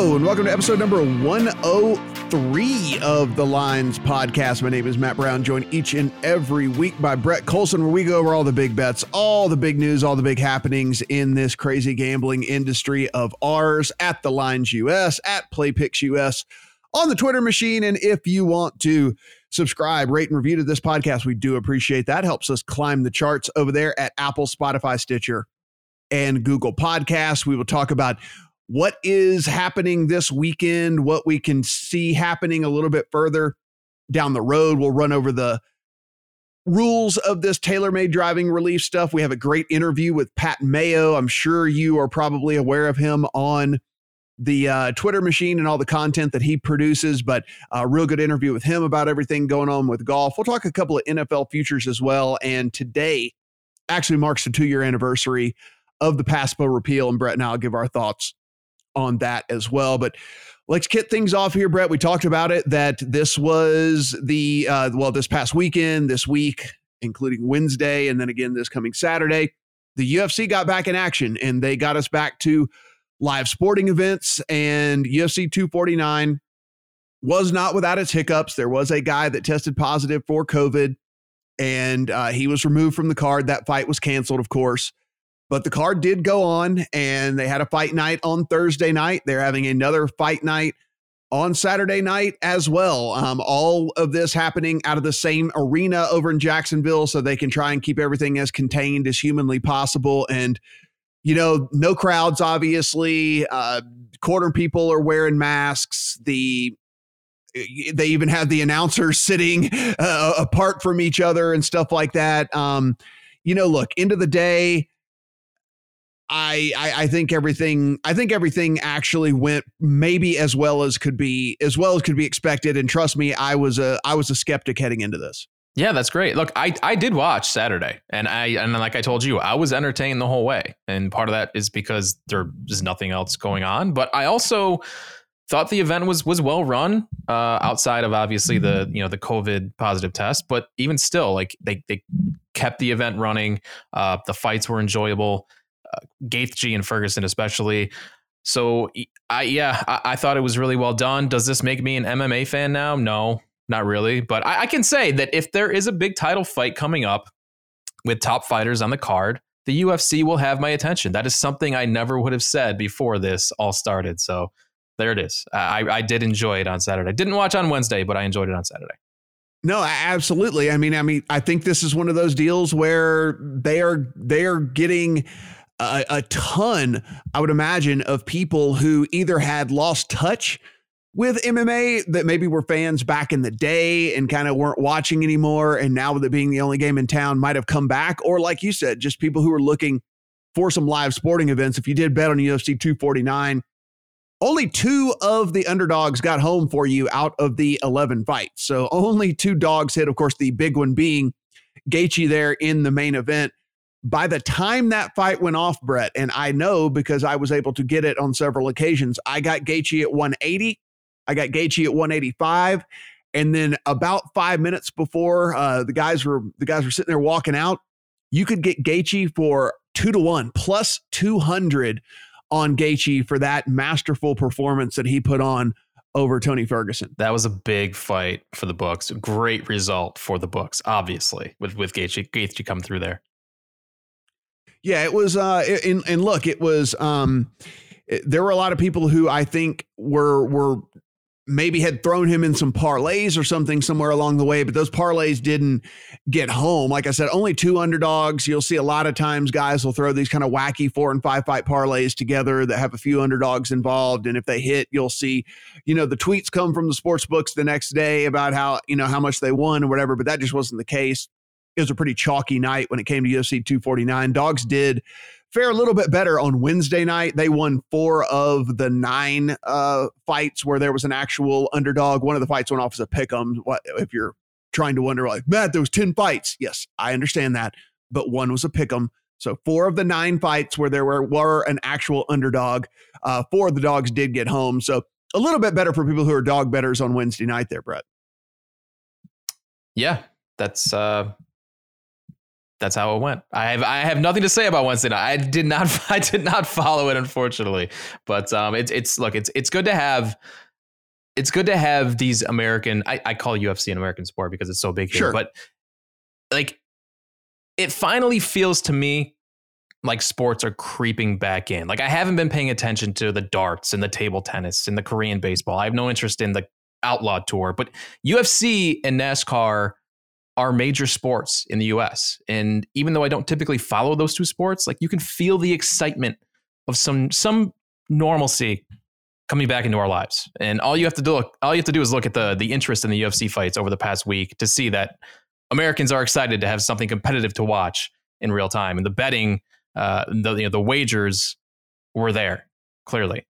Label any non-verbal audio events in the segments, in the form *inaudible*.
Hello, and welcome to episode number 103 of the Lines podcast. My name is Matt Brown, joined each and every week by Brett Collson, where we go over all the big bets, all the big news, all the big happenings in this crazy gambling industry of ours at the Lines US, at PlayPicks US, on the Twitter machine. And if you want to subscribe, rate, and review to this podcast, we do appreciate that. Helps us climb the charts over there at Apple, Spotify, Stitcher, and Google Podcasts. We will talk about what is happening this weekend, what we can see happening a little bit further down the road. We'll run over the rules of this TaylorMade driving relief stuff. We have a great interview with Pat Mayo. I'm sure you are probably aware of him on the uh, Twitter machine and all the content that he produces, but a real good interview with him about everything going on with golf. We'll talk a couple of NFL futures as well. And today actually marks the two year anniversary of the PASPA repeal. And Brett and I'll give our thoughts on that as well. But let's kick things off here, Brett. We talked about it that this was the, uh, well, this past weekend, this week, including Wednesday, and then again this coming Saturday, the UFC got back in action and they got us back to live sporting events. And UFC 249 was not without its hiccups. There was a guy that tested positive for COVID and uh, he was removed from the card. That fight was canceled, of course. But the card did go on, and they had a fight night on Thursday night. They're having another fight night on Saturday night as well. Um, all of this happening out of the same arena over in Jacksonville, so they can try and keep everything as contained as humanly possible. And you know, no crowds, obviously. Uh, quarter people are wearing masks. The they even have the announcers *laughs* sitting uh, apart from each other and stuff like that. Um, you know, look, end of the day, I, I, I think everything I think everything actually went maybe as well as could be as well as could be expected. And trust me, I was a I was a skeptic heading into this. Yeah, that's great. Look, I I did watch Saturday, and I and like I told you, I was entertained the whole way, and part of that is because there is nothing else going on. But I also thought the event was was well run, uh, outside of obviously the you know the COVID positive test. But even still, like they they kept the event running. Uh, the fights were enjoyable uh, Gaethje and Ferguson especially. So I yeah, I, I, thought it was really well done. Does this make me an MMA fan now? No, not really. But I, I can say that if there is a big title fight coming up with top fighters on the card, the UFC will have my attention. That is something I never would have said before this all started. So there it is. I, I did enjoy it on Saturday. Didn't watch on Wednesday, but I enjoyed it on Saturday. No, absolutely. I mean, I mean, I think this is one of those deals where they are they are getting a, a ton, I would imagine, of people who either had lost touch with MMA that maybe were fans back in the day and kind of weren't watching anymore. And now with it being the only game in town, might have come back. Or like you said, just people who are looking for some live sporting events. If you did bet on UFC 249, only two of the underdogs got home for you out of the 11 fights. So only two dogs hit. Of course, the big one being Gaethje there in the main event by the time that fight went off, Brett, and I know because I was able to get it on several occasions, I got Gaethje at 180. I got Gaethje at 185. And then about five minutes before uh, the guys were the guys were sitting there walking out, you could get Gaethje for two to one plus 200 on Gaethje for that masterful performance that he put on over Tony Ferguson. That was a big fight for the books. Great result for the books, obviously, with with Gaethje, Gaethje come through there. Yeah, it was. Uh, and, and look, it was. Um, it, there were a lot of people who I think were were maybe had thrown him in some parlays or something somewhere along the way, but those parlays didn't get home. Like I said, only two underdogs. You'll see a lot of times guys will throw these kind of wacky four and five fight parlays together that have a few underdogs involved. And if they hit, you'll see, you know, the tweets come from the sports books the next day about how, you know, how much they won or whatever, but that just wasn't the case it was a pretty chalky night when it came to UFC 249. Dogs did fare a little bit better on Wednesday night. They won four of the nine uh, fights where there was an actual underdog. One of the fights went off as a pick 'em. What if you're trying to wonder, like, Matt, there was 10 fights. Yes, I understand that. But one was a pick 'em. So four of the nine fights where there were, were an actual underdog, uh, four of the dogs did get home. So a little bit better for people who are dog bettors on Wednesday night there, Brett. Yeah, that's uh that's how it went. I have I have nothing to say about Wednesday night. I did not *laughs* I did not follow it unfortunately, but um, it's it's look it's it's good to have. It's good to have these American. I, I call UFC an American sport because it's so big here, Sure. but like it finally feels to me like sports are creeping back in. Like I haven't been paying attention to the darts and the table tennis and the Korean baseball. I have no interest in the outlaw tour, but UFC and NASCAR are major sports in the US. And even though I don't typically follow those two sports, like you can feel the excitement of some some normalcy coming back into our lives. And all you have to do all you have to do is look at the the interest in the UFC fights over the past week to see that Americans are excited to have something competitive to watch in real time. And the betting, uh, the you know, the wagers were there clearly.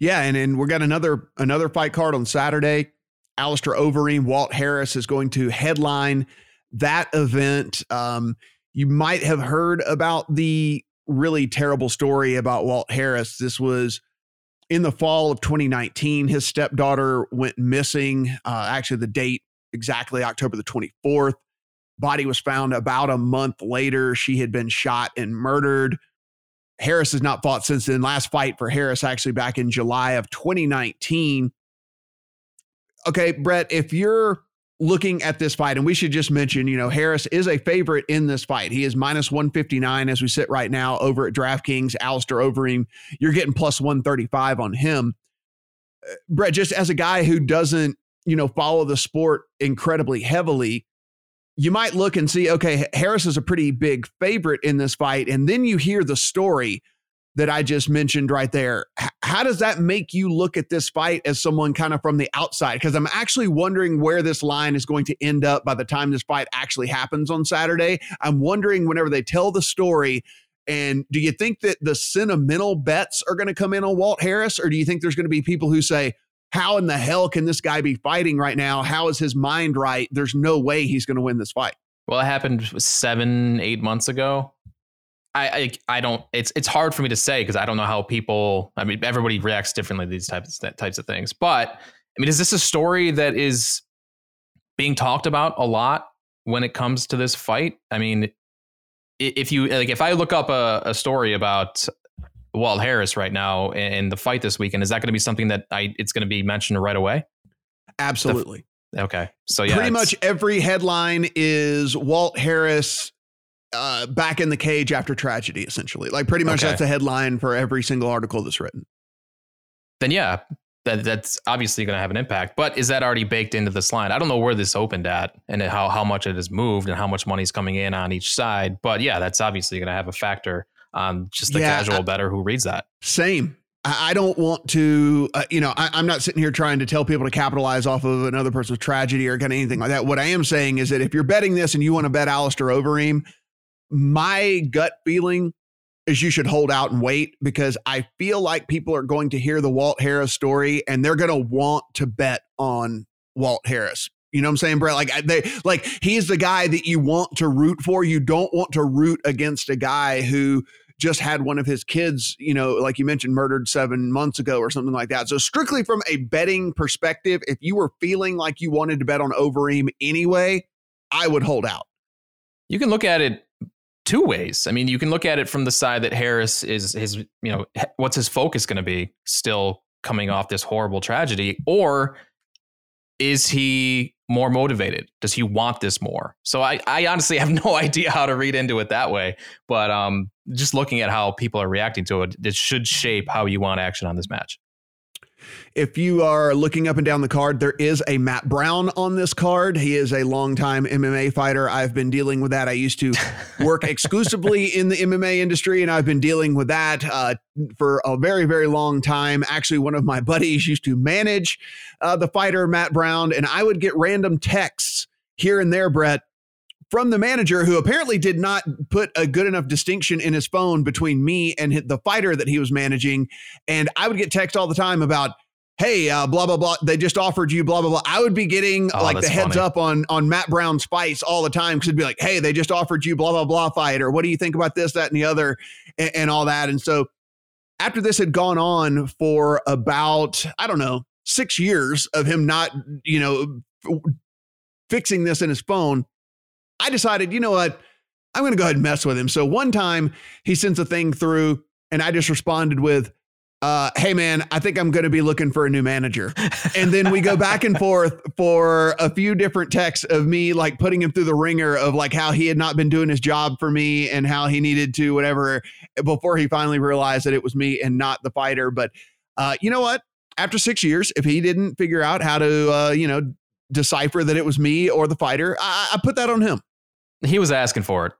Yeah, and and we got another another fight card on Saturday. Alistair Overeem, Walt Harris is going to headline that event. Um, you might have heard about the really terrible story about Walt Harris. This was in the fall of 2019. His stepdaughter went missing. Uh, actually, the date exactly October the 24th. Body was found about a month later. She had been shot and murdered. Harris has not fought since then. Last fight for Harris actually back in July of 2019. Okay, Brett, if you're looking at this fight, and we should just mention, you know, Harris is a favorite in this fight. He is minus 159 as we sit right now over at DraftKings. Alistair Overeem, you're getting plus 135 on him. Uh, Brett, just as a guy who doesn't, you know, follow the sport incredibly heavily, you might look and see, okay, Harris is a pretty big favorite in this fight. And then you hear the story that I just mentioned right there. How does that make you look at this fight as someone kind of from the outside? Because I'm actually wondering where this line is going to end up by the time this fight actually happens on Saturday. I'm wondering whenever they tell the story. And do you think that the sentimental bets are going to come in on Walt Harris? Or do you think there's going to be people who say, how in the hell can this guy be fighting right now? How is his mind right? There's no way he's going to win this fight. Well, it happened seven, eight months ago. I, I, I don't. It's it's hard for me to say because I don't know how people. I mean, everybody reacts differently to these types of types of things. But I mean, is this a story that is being talked about a lot when it comes to this fight? I mean, if you like, if I look up a, a story about Walt Harris right now in the fight this weekend, is that going to be something that I it's going to be mentioned right away? Absolutely. Okay, so yeah, pretty much every headline is Walt Harris uh, back in the cage after tragedy, essentially. Like pretty much Okay. that's a headline for every single article that's written. then yeah, that that's obviously going to have an impact. But is that already baked into this line? I don't know where this opened at and how how much it has moved and how much money's coming in on each side. But yeah, that's obviously going to have a factor on just the Yeah, casual I- bettor who reads that. Same. I I don't want to, uh, you know, I, I'm not sitting here trying to tell people to capitalize off of another person's tragedy or kind of anything like that. What I am saying is that if you're betting this and you want to bet Alistair Overeem, my gut feeling is you should hold out and wait because I feel like people are going to hear the Walt Harris story and they're going to want to bet on Walt Harris. You know what I'm saying, Brett? Like they like he's the guy that you want to root for. You don't want to root against a guy who just had one of his kids, you know, like you mentioned, murdered seven months ago or something like that. So, strictly from a betting perspective, if you were feeling like you wanted to bet on Overeem anyway, I would hold out. You can look at it two ways. I mean, you can look at it from the side that Harris is his, you know, what's his focus going to be still coming off this horrible tragedy or is he more motivated? Does he want this more? So I, I honestly have *laughs* no idea how to read into it that way. But um, just looking at how people are reacting to it, it should shape how you want action on this match. If you are looking up and down the card, there is a Matt Brown on this card. He is a longtime MMA fighter. I've been dealing with that. I used to *laughs* work exclusively in the MMA industry, and I've been dealing with that uh, for a very, very long time. Actually, one of my buddies used to manage uh, the fighter, Matt Brown, and I would get random texts here and there, Brett, from the manager who apparently did not put a good enough distinction in his phone between me and the fighter that he was managing. And I would get texts all the time about, hey, uh, blah blah blah. They just offered you blah blah blah. I would be getting Oh, like the heads funny. up on on Matt Brown's fights all the time because it'd be like, hey, they just offered you blah blah blah fight, or what do you think about this, that, and the other, and, and all that. And so after this had gone on for about I don't know six years of him not you know fixing this in his phone, I decided, you know what. I'm going to go ahead and mess with him. So one time he sends a thing through, and I just responded with, uh, hey man, I think I'm going to be looking for a new manager. And then we go back and forth for a few different texts of me like putting him through the ringer of like how he had not been doing his job for me and how he needed to whatever before he finally realized that it was me and not the fighter. But uh, you know what? After six years, if he didn't figure out how to, uh, you know, decipher that it was me or the fighter, I, I put that on him. He was asking for it.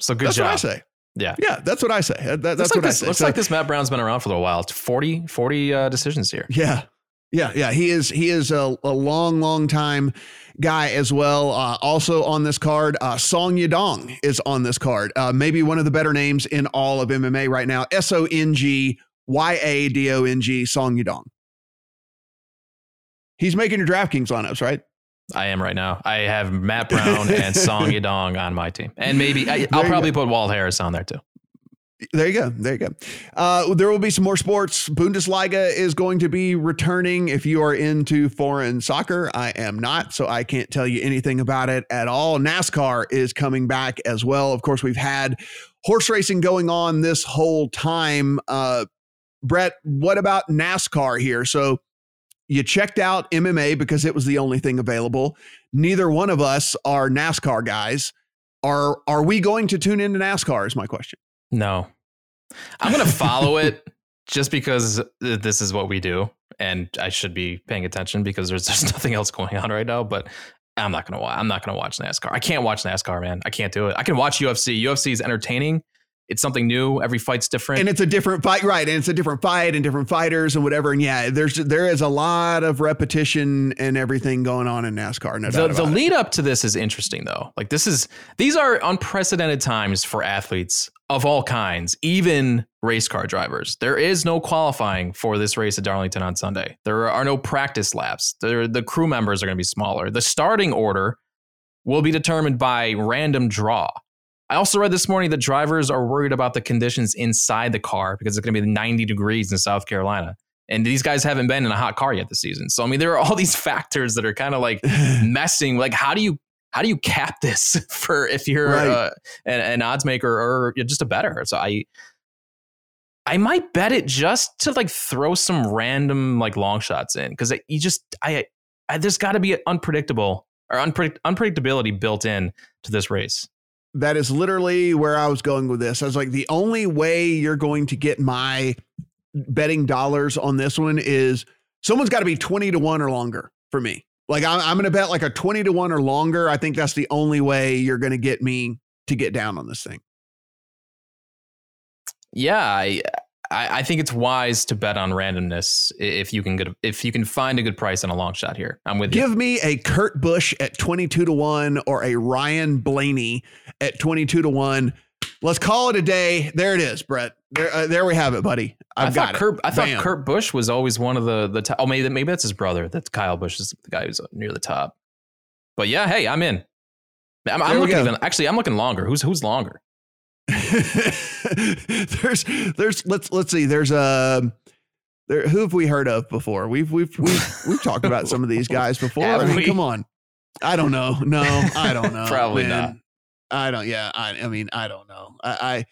So good That's job. what I say. Yeah. Yeah, that's what I say. That, that's looks like what this, I say. Looks So- like this Matt Brown's been around for a little while. It's 40, 40 uh, decisions here. Yeah. Yeah, yeah, he is. He is a, a long, long time guy as well. Uh, also on this card, uh, Song Yadong is on this card. Uh, maybe one of the better names in all of MMA right now. S O N G Y A D O N G. Song Yadong. He's making your DraftKings lineups, right? I am right now. I have Matt Brown and *laughs* Song Yadong on my team, and maybe I, I'll you probably put Walt Harris on there too. There you go. There you go. Uh, there will be some more sports. Bundesliga is going to be returning. If you are into foreign soccer, I am not, so I can't tell you anything about it at all. NASCAR is coming back as well. Of course, we've had horse racing going on this whole time. Uh, Brett, what about NASCAR here? So you checked out MMA because it was the only thing available. Neither one of us are NASCAR guys. Are are we going to tune into NASCAR? Is my question. No, I'm going to follow it *laughs* just because this is what we do, and I should be paying attention because there's *laughs* there's nothing else going on right now. But I'm not going to watch. I'm not going to watch NASCAR. I can't watch NASCAR, man. I can't do it. I can watch UFC. UFC is entertaining. It's something new. Every fight's different. and it's a different fight, right? And it's a different fight and different fighters and whatever. And yeah, there's there is a lot of repetition and everything going on in NASCAR. No the, doubt the lead up to this is interesting though. Like this is these are unprecedented times for athletes of all kinds, even race car drivers. There is no qualifying for this race at Darlington on Sunday. There are no practice laps. There, the crew members are going to be smaller. The starting order will be determined by random draw. I also read this morning that drivers are worried about the conditions inside the car because it's going to be 90 degrees in South Carolina. And these guys haven't been in a hot car yet this season. So I mean, there are all *laughs* these factors that are kind of like *sighs* messing. Like, how do you how do you cap this *laughs* for if you're Right. uh, an, an odds maker or you're just a bettor? So I I might bet it just to like throw some random like long shots in because you just I, I there's got to be unpredictable or unpredict, unpredictability built in to this race. That is literally where I was going with this. I was like, the only way you're going to get my betting dollars on this one is someone's got to be 20 to 1 or longer for me. Like, I'm, I'm going to bet like a 20 to 1 or longer. I think that's the only way you're going to get me to get down on this thing. Yeah, I, I I think it's wise to bet on randomness if you can get if you can find a good price on a long shot here. I'm with you. Give me a Kurt Busch at 22 to 1 or a Ryan Blaney at 22 to 1. Let's call it a day. There it is, Brett. There, uh, there we have it, buddy. I've I got thought it. Kurt. I thought Bam. Kurt Busch was always one of the the. Top, oh, maybe maybe that's his brother. That's Kyle Busch is the guy who's near the top. But yeah, hey, I'm in. I'm, I'm looking even. Actually, I'm looking longer. Who's who's longer? *laughs* there's there's let's let's see there's a there who have we heard of before? We've we've we've we've talked about some of these *laughs* guys before. I mean come on. I don't know. No i don't know *laughs* Probably man. not. i don't yeah i i mean i don't know. I, I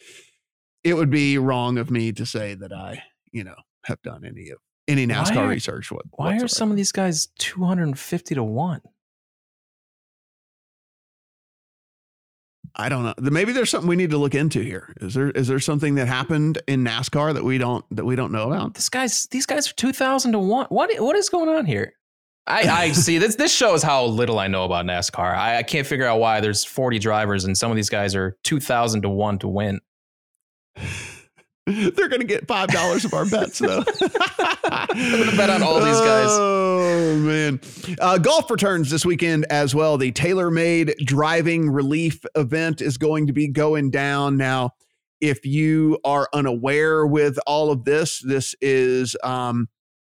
it would be wrong of me to say that i you know have done any of any Why nascar are- research what, Why are some of these guys 250 to one? I don't know maybe there's something we need to look into here is there is there something that happened in nascar that we don't that we don't know about This guy's these guys are 2,000 to one. What what is going on here? I, I *laughs* see this. This shows how little I know about NASCAR. I, I can't figure out why there's 40 drivers and some of these guys are 2,000 to one to win. *laughs* They're going to get five dollars of our bets, though. *laughs* I'm gonna bet on all these guys. Oh man! Uh, golf returns this weekend as well. The TaylorMade Driving Relief event is going to be going down now. If you are unaware with all of this, this is um,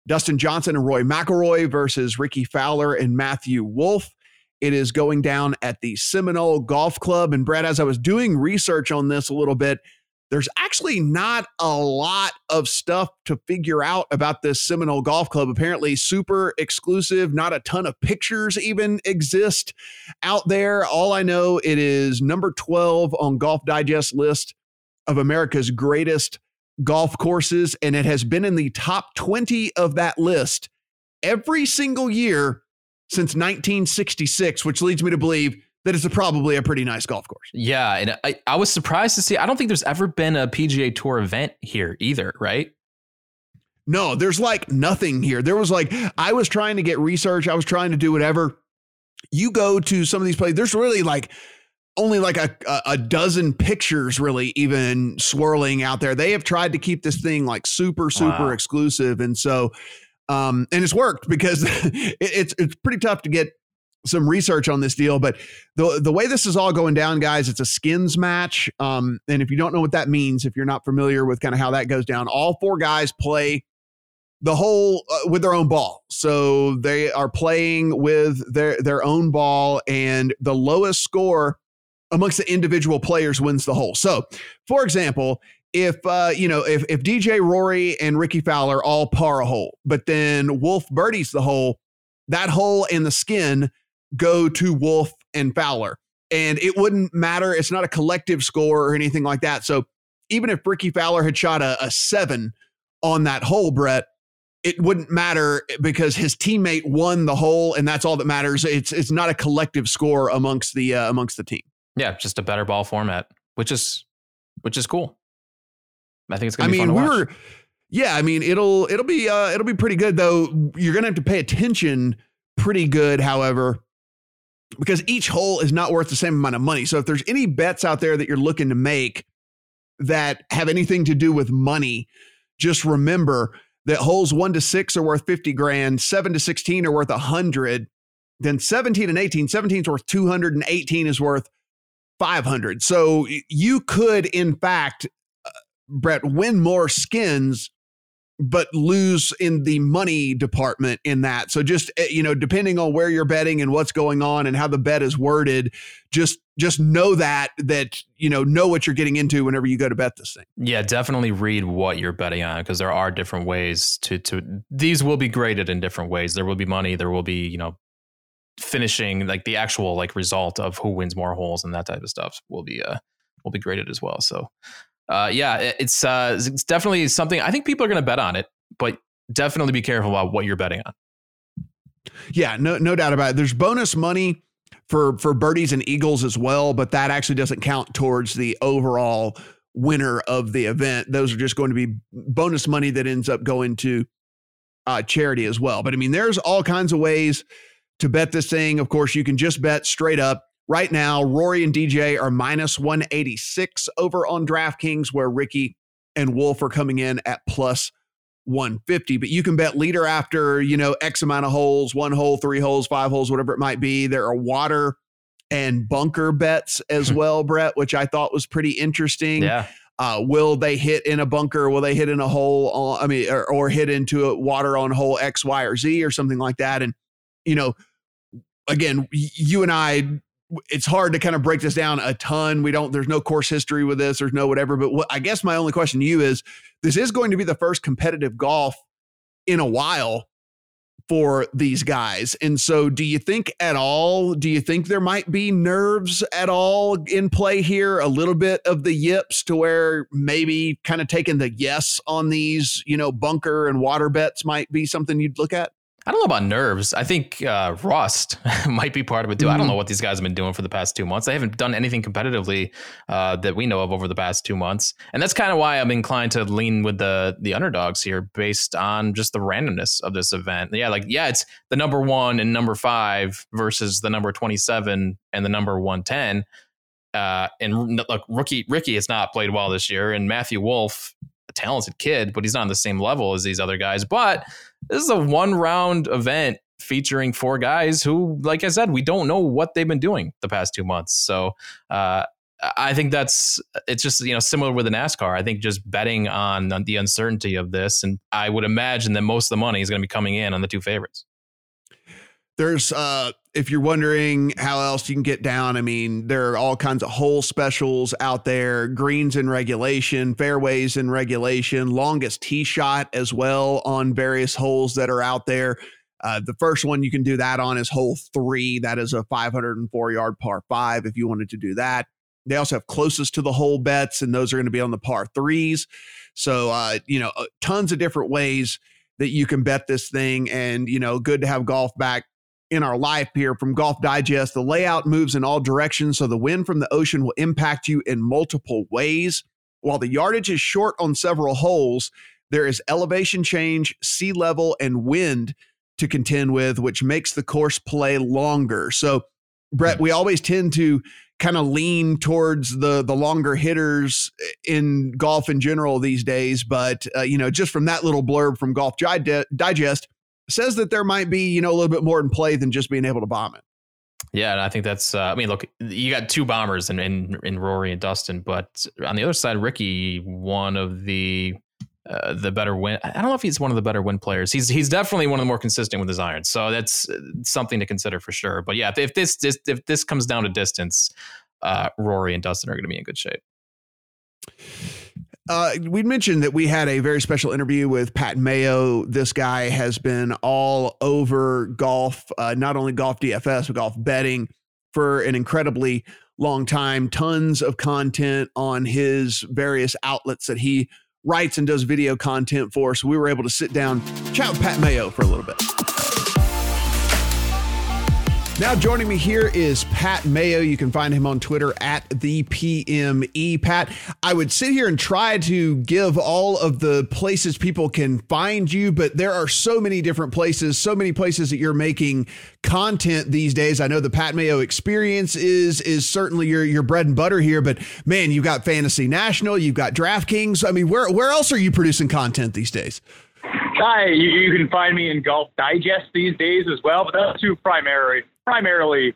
Dustin Johnson and Rory McIlroy versus Rickie Fowler and Matthew Wolff. It is going down at the Seminole Golf Club. And Brad, as I was doing research on this a little bit, there's actually not a lot of stuff to figure out about this Seminole Golf Club. Apparently, super exclusive, not a ton of pictures even exist out there. All I know it is number 12 on Golf Digest list of America's greatest golf courses, and it has been in the top 20 of that list every single year since 1966, which leads me to believe that it's a, probably a pretty nice golf course. Yeah, and I, I was surprised to see. I don't think there's ever been a PGA Tour event here either, right? No, there's like nothing here. There was like I was trying to get research. I was trying to do whatever. You go to some of these places. There's really like only like a, a dozen pictures really even swirling out there. They have tried to keep this thing like super super wow. exclusive, and so um, and it's worked because *laughs* it, it's it's pretty tough to get some research on this deal, but the the way this is all going down, guys, it's a skins match. Um, and if you don't know what that means, if you're not familiar with kind of how that goes down, all four guys play the whole uh, with their own ball. So they are playing with their their own ball, and the lowest score amongst the individual players wins the hole. So, for example, if uh, you know if if DJ Rory and Rickie Fowler all par a hole, but then Wolff birdies the hole, that hole in the skin go to Wolff and Fowler. And it wouldn't matter. It's not a collective score or anything like that. So even if Rickie Fowler had shot a, a seven on that hole, Brett, it wouldn't matter because his teammate won the hole, and that's all that matters. It's it's not a collective score amongst the uh, amongst the team. Yeah, just a better ball format, which is which is cool. I think it's gonna. I mean, we were. Yeah, I mean, it'll it'll be uh, it'll be pretty good though. You're gonna have to pay attention pretty good, however, because each hole is not worth the same amount of money. So if there's any bets out there that you're looking to make that have anything to do with money, just remember that holes one to six are worth 50 grand, seven to 16 are worth 100. Then 17 and 18, 17 is worth 200 and 18 is worth 500. So you could, in fact, uh, Brett, win more skins but lose in the money department in that. So just eh, you know, depending on where you're betting and what's going on and how the bet is worded, just just know that that you know know what you're getting into whenever you go to bet this thing. Yeah, definitely read what you're betting on because there are different ways to to these will be graded in different ways. There will be money, there will be, you know, finishing like the actual like result of who wins more holes and that type of stuff will be uh will be graded as well. So uh, yeah, it's uh, it's definitely something. I think people are going to bet on it, but definitely be careful about what you're betting on. Yeah, no, no doubt about it. There's bonus money for for birdies and eagles as well, but that actually doesn't count towards the overall winner of the event. Those are just going to be bonus money that ends up going to uh, charity as well. But I mean, there's all kinds of ways to bet this thing. Of course, you can just bet straight up. Right now, Rory and DJ are minus 186 over on DraftKings, where Rickie and Wolff are coming in at plus 150. But you can bet leader after, you know, X amount of holes, one hole, three holes, five holes, whatever it might be. There are water and bunker bets as *laughs* well, Brett, which I thought was pretty interesting. Yeah. Uh, will they hit in a bunker? Will they hit in a hole? On, I mean, or, or hit into a water on hole X, Y, or Z, or something like that? And you know, again, you and I it's hard to kind of break this down a ton. We don't, there's no course history with this, there's no whatever. But what I guess my only question to you is this is going to be the first competitive golf in a while for these guys. And so, do you think at all, do you think there might be nerves at all in play here? A little bit of the yips to where maybe kind of taking the yes on these, you know, bunker and water bets might be something you'd look at? I don't know about nerves. I think uh, rust *laughs* might be part of it too. Mm-hmm. I don't know mm-hmm. what these guys have been doing for the past two months. They haven't done anything competitively uh, that we know of over the past two months, and that's kind of why I'm inclined to lean with the the underdogs here, based on just the randomness of this event. Yeah, like yeah, it's the number one and number five versus the number twenty seven and the number one ten. Uh, and look, rookie Rickie has not played well this year, and Matthew Wolff, a talented kid, but he's not on the same level as these other guys. But this is a one round event featuring four guys who, like I said, we don't know what they've been doing the past two months. So uh, I think that's it's just you know similar with the NASCAR. I think just betting on, on the uncertainty of this, and I would imagine that most of the money is going to be coming in on the two favorites. There's uh if you're wondering how else you can get down, I mean, there are all kinds of hole specials out there, greens in regulation, fairways in regulation, longest tee shot as well on various holes that are out there. Uh, the first one you can do that on is hole three. That is a 504 yard par five if you wanted to do that. They also have closest to the hole bets, and those are going to be on the par threes. So, uh, you know, uh, tons of different ways that you can bet this thing. And, you know, good to have golf back in our life here from Golf Digest. The layout moves in all directions, so the wind from the ocean will impact you in multiple ways. While the yardage is short on several holes, there is elevation change, sea level, and wind to contend with, which makes the course play longer. So, Brett, we always tend to kind of lean towards the the longer hitters in golf in general these days, but uh, you know, just from that little blurb from Golf Digest, says that there might be, you know, a little bit more in play than just being able to bomb it. Yeah, and I think that's. Uh, I mean, look, you got two bombers in, in in Rory and Dustin, but on the other side, Rickie, one of the uh, the better win. I don't know if he's one of the better win players. He's he's definitely one of the more consistent with his irons. So that's uh, something to consider for sure. But yeah, if, if this, this if this comes down to distance, uh, Rory and Dustin are going to be in good shape. Uh, we mentioned that we had a very special interview with Pat Mayo. This guy has been all over golf, uh, not only golf DFS, but golf betting for an incredibly long time. Tons of content on his various outlets that he writes and does video content for. So we were able to sit down, chat with Pat Mayo for a little bit. Now joining me here is Pat Mayo. You can find him on Twitter at the PME. Pat, I would sit here and try to give all of the places people can find you, but there are so many different places, so many places that you're making content these days. I know the Pat Mayo experience is is certainly your your bread and butter here, but man, you've got Fantasy National, you've got DraftKings. I mean, where where else are you producing content these days? Hi, you, you, can find me in Golf Digest these days as well, but those two primary, primarily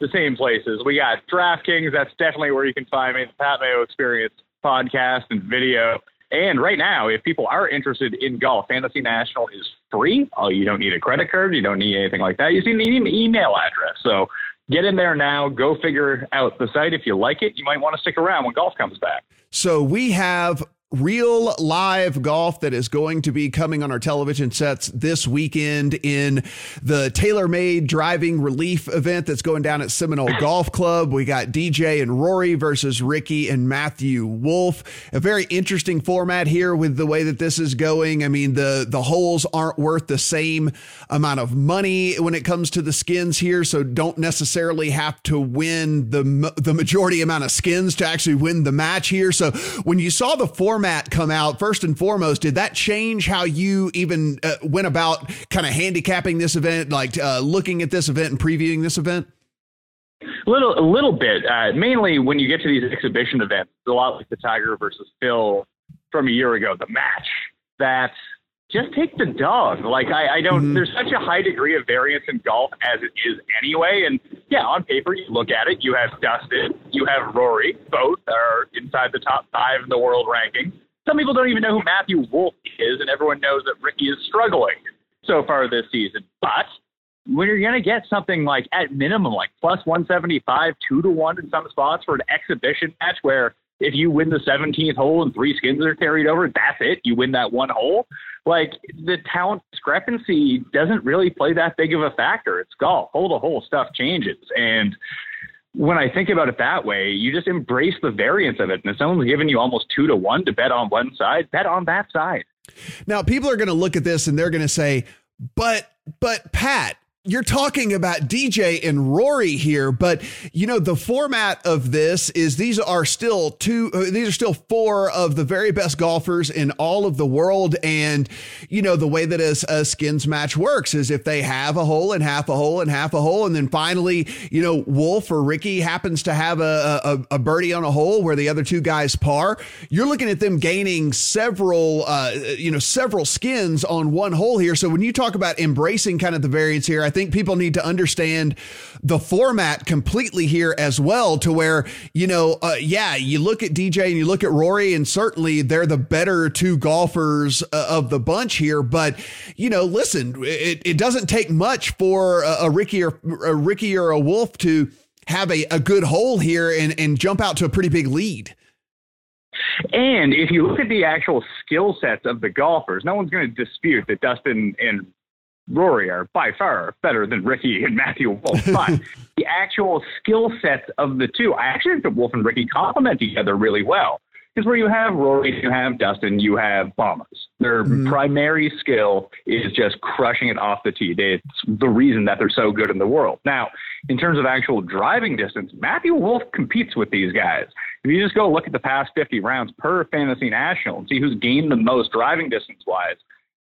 the same places. We got DraftKings, that's definitely where you can find me, the Pat Mayo Experience podcast and video. And right now, if people are interested in golf, Fantasy National is free. Oh, you don't need a credit card, you don't need anything like that. You just need an email address. So get in there now, go figure out the site. If you like it, you might want to stick around when golf comes back. So we have real live golf that is going to be coming on our television sets this weekend in the TaylorMade driving relief event that's going down at Seminole Golf Club. We got DJ and Rory versus Rickie and Matthew Wolff. A very interesting format here with the way that this is going. I mean, the the holes aren't worth the same amount of money when it comes to the skins here, so don't necessarily have to win the the majority amount of skins to actually win the match here. So when you saw the format format come out, first and foremost, did that change how you even uh, went about kind of handicapping this event, like uh, looking at this event and previewing this event? A little, a little bit. Uh, mainly when you get to these exhibition events, a lot like the Tiger versus Phil from a year ago, the match that just take the dog. Like I, I don't. Mm-hmm. There's such a high degree of variance in golf as it is anyway. And yeah, on paper, you look at it. You have Dustin, you have Rory. Both are inside the top five in the world ranking. Some people don't even know who Matthew Wolff is, and everyone knows that Rickie is struggling so far this season. But when you're going to get something like at minimum like plus 175, two to one in some spots for an exhibition match where if you win the 17th hole and three skins are carried over, that's it. You win that one hole. Like the talent discrepancy doesn't really play that big of a factor. It's golf. Hole to hole stuff changes. And when I think about it that way, you just embrace the variance of it. And if someone's giving you almost two to one to bet on one side, bet on that side. Now, people are going to look at this and they're going to say, but, but Pat, you're talking about DJ and Rory here, but you know the format of this is these are still two uh, these are still four of the very best golfers in all of the world. And you know the way that a, a skins match works is if they have a hole and half a hole and half a hole and then finally you know Wolff or Rickie happens to have a, a, a birdie on a hole where the other two guys par. You're looking at them gaining several uh, you know several skins on one hole here. So when you talk about embracing kind of the variance here I think think people need to understand the format completely here as well, to where, you know, uh, yeah, you look at DJ and you look at Rory, and certainly they're the better two golfers uh, of the bunch here. But, you know, listen, it, it doesn't take much for a, a Rickie or a Rickie or a Wolff to have a, a good hole here and, and jump out to a pretty big lead. And if you look at the actual skill sets of the golfers, no one's going to dispute that Dustin and Rory are by far better than Rickie and Matthew Wolff, *laughs* But the actual skill sets of the two, I actually think that Wolff and Rickie complement each other really well. Because where you have Rory, you have Dustin, you have bombers. Their mm-hmm. primary skill is just crushing it off the tee. It's the reason that they're so good in the world. Now, in terms of actual driving distance, Matthew Wolff competes with these guys. If you just go look at the past 50 rounds per fantasy national and see who's gained the most driving distance wise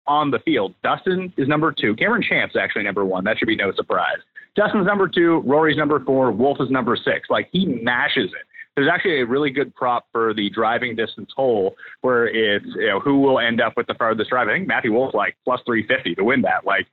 on the field, Dustin is number two. Cameron Champ's actually number one. That should be no surprise. Dustin's number two. Rory's number four. Wolff is number six. Like he mashes it. There's actually a really good prop for the driving distance hole where it's you know who will end up with the farthest drive. I think Matthew Wolff like plus 350 to win that. Like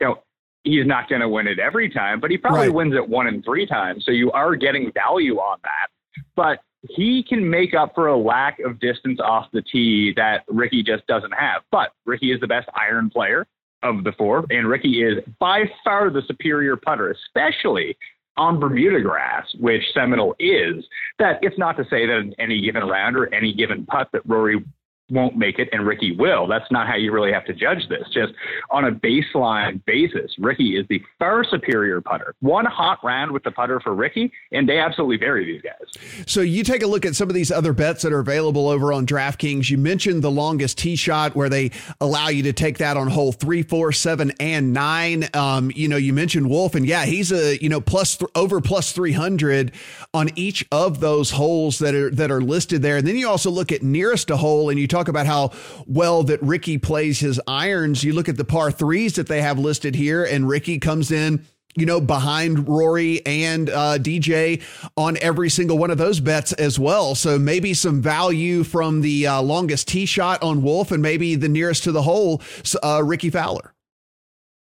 you know he's not going to win it every time, but he probably right. wins it one in three times. So you are getting value on that. But he can make up for a lack of distance off the tee that Rickie just doesn't have. But Rickie is the best iron player of the four, and Rickie is by far the superior putter, especially on Bermuda grass, which Seminole is. That it's not to say that in any given round or any given putt that Rory won't make it and Rickie will. That's not how you really have to judge this. Just on a baseline basis, Rickie is the far superior putter. One hot round with the putter for Rickie, and they absolutely bury these guys. So you take a look at some of these other bets that are available over on DraftKings. You mentioned the longest tee shot where they allow you to take that on hole three, four, seven, and nine. Um, you know, you mentioned Wolff, and yeah, he's a you know plus th- over plus three hundred on each of those holes that are that are listed there. And then you also look at nearest to hole, and you talk about how well that Rickie plays his irons. You look at the par threes that they have listed here, and Rickie comes in you know, behind Rory and uh, DJ on every single one of those bets as well. So maybe some value from the uh, longest tee shot on Wolff and maybe the nearest to the hole, uh, Rickie Fowler.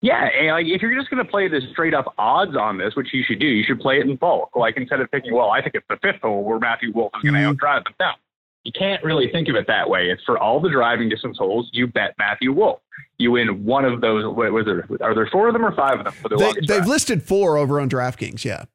Yeah, and like if you're just going to play the straight up odds on this, which you should do, you should play it in bulk. Like instead of thinking, well, I think it's the fifth hole where Matthew Wolff is going to mm-hmm. outdrive them. No, you can't really think of it that way. It's for all the driving distance holes. You bet Matthew Wolff. You win one of those. What was there? Are there four of them or five of them? For the they, have listed four over on DraftKings. Yeah.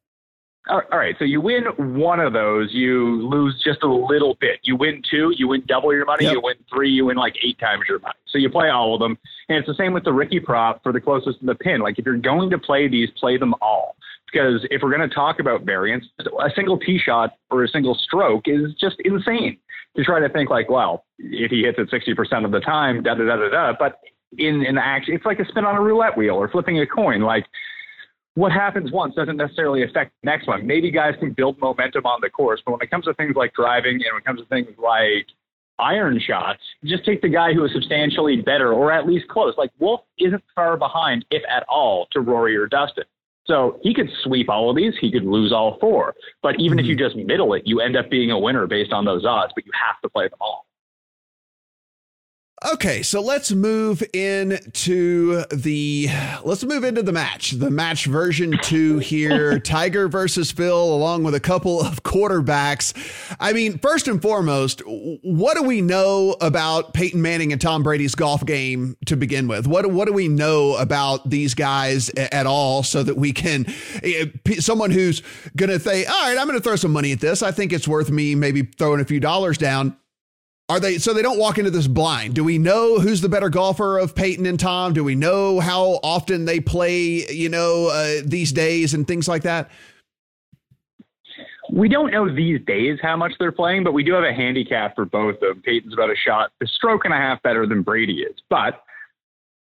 All right. So you win one of those, you lose just a little bit. You win two, you win double your money. Yep. You win three, you win like eight times your money. So you play all of them. And it's the same with the Rickie prop for the closest to the pin. Like if you're going to play these, play them all. Because if we're going to talk about variance, a single tee shot or a single stroke is just insane you try to think like, well, if he hits it 60% of the time, da da da da da. But in in action, it's like a spin on a roulette wheel or flipping a coin. Like what happens once doesn't necessarily affect the next one. Maybe guys can build momentum on the course, but when it comes to things like driving and when it comes to things like iron shots, just take the guy who is substantially better or at least close. Like Wolff isn't far behind, if at all, to Rory or Dustin. So he could sweep all of these. He could lose all four. But even mm-hmm. if you just middle it, you end up being a winner based on those odds, but you have to play them all. Okay, so let's move into the let's move into the match. The match version 2 here, *laughs* Tiger versus Phil along with a couple of quarterbacks. I mean, first and foremost, what do we know about Peyton Manning and Tom Brady's golf game to begin with? What what do we know about these guys at all so that we can eh, someone who's going to say, "All right, I'm going to throw some money at this. I think it's worth me maybe throwing a few dollars down." Are they so they don't walk into this blind? Do we know who's the better golfer of Peyton and Tom? Do we know how often they play, you know, uh, these days and things like that? We don't know these days how much they're playing, but we do have a handicap for both of them. Peyton's about a shot, a stroke and a half better than Brady is. But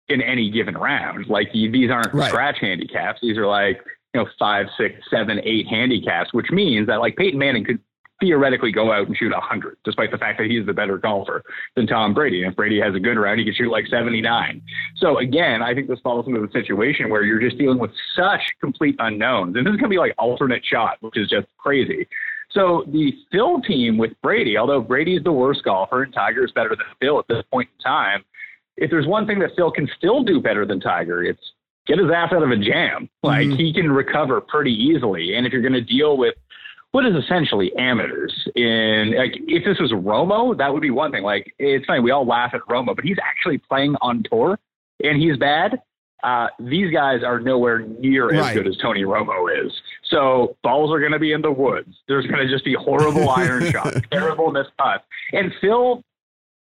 in any given round, like these aren't right. scratch handicaps. These are like, you know, five, six, seven, eight handicaps, which means that like Peyton Manning could theoretically go out and shoot 100, despite the fact that he's the better golfer than Tom Brady. And if Brady has a good round, he can shoot like 79. So again, I think this falls into the situation where you're just dealing with such complete unknowns. And this is going to be like alternate shot, which is just crazy. So the Phil team with Brady, although Brady's the worst golfer and Tiger is better than Phil at this point in time, if there's one thing that Phil can still do better than Tiger, it's get his ass out of a jam. Like mm-hmm. he can recover pretty easily. And if you're going to deal with what is essentially amateurs in like if this was Romo, that would be one thing. Like it's funny, we all laugh at Romo, but he's actually playing on tour and he's bad. Uh, these guys are nowhere near as good as Tony Romo is. So balls are going to be in the woods. There's going to just be horrible iron *laughs* shots, terrible missed putts. And Phil,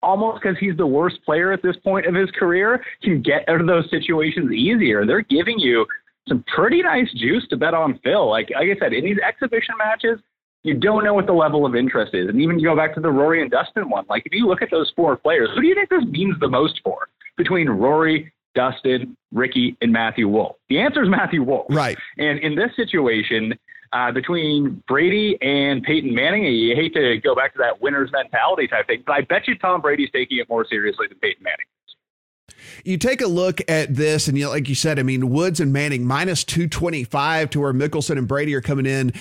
almost because he's the worst player at this point of his career, can get out of those situations easier. They're giving you some pretty nice juice to bet on Phil. Like, like I said, in these exhibition matches, you don't know what the level of interest is. And even you go back to the Rory and Dustin one, like if you look at those four players, who do you think this means the most for between Rory, Dustin, Rickie, and Matthew Wolff? The answer is Matthew Wolff. Right. And in this situation, uh, between Brady and Peyton Manning, you hate to go back to that winner's mentality type thing, but I bet you Tom Brady's taking it more seriously than Peyton Manning you take a look at this, and you, like you said, I mean, Woods and Manning minus 225 to where Mickelson and Brady are coming in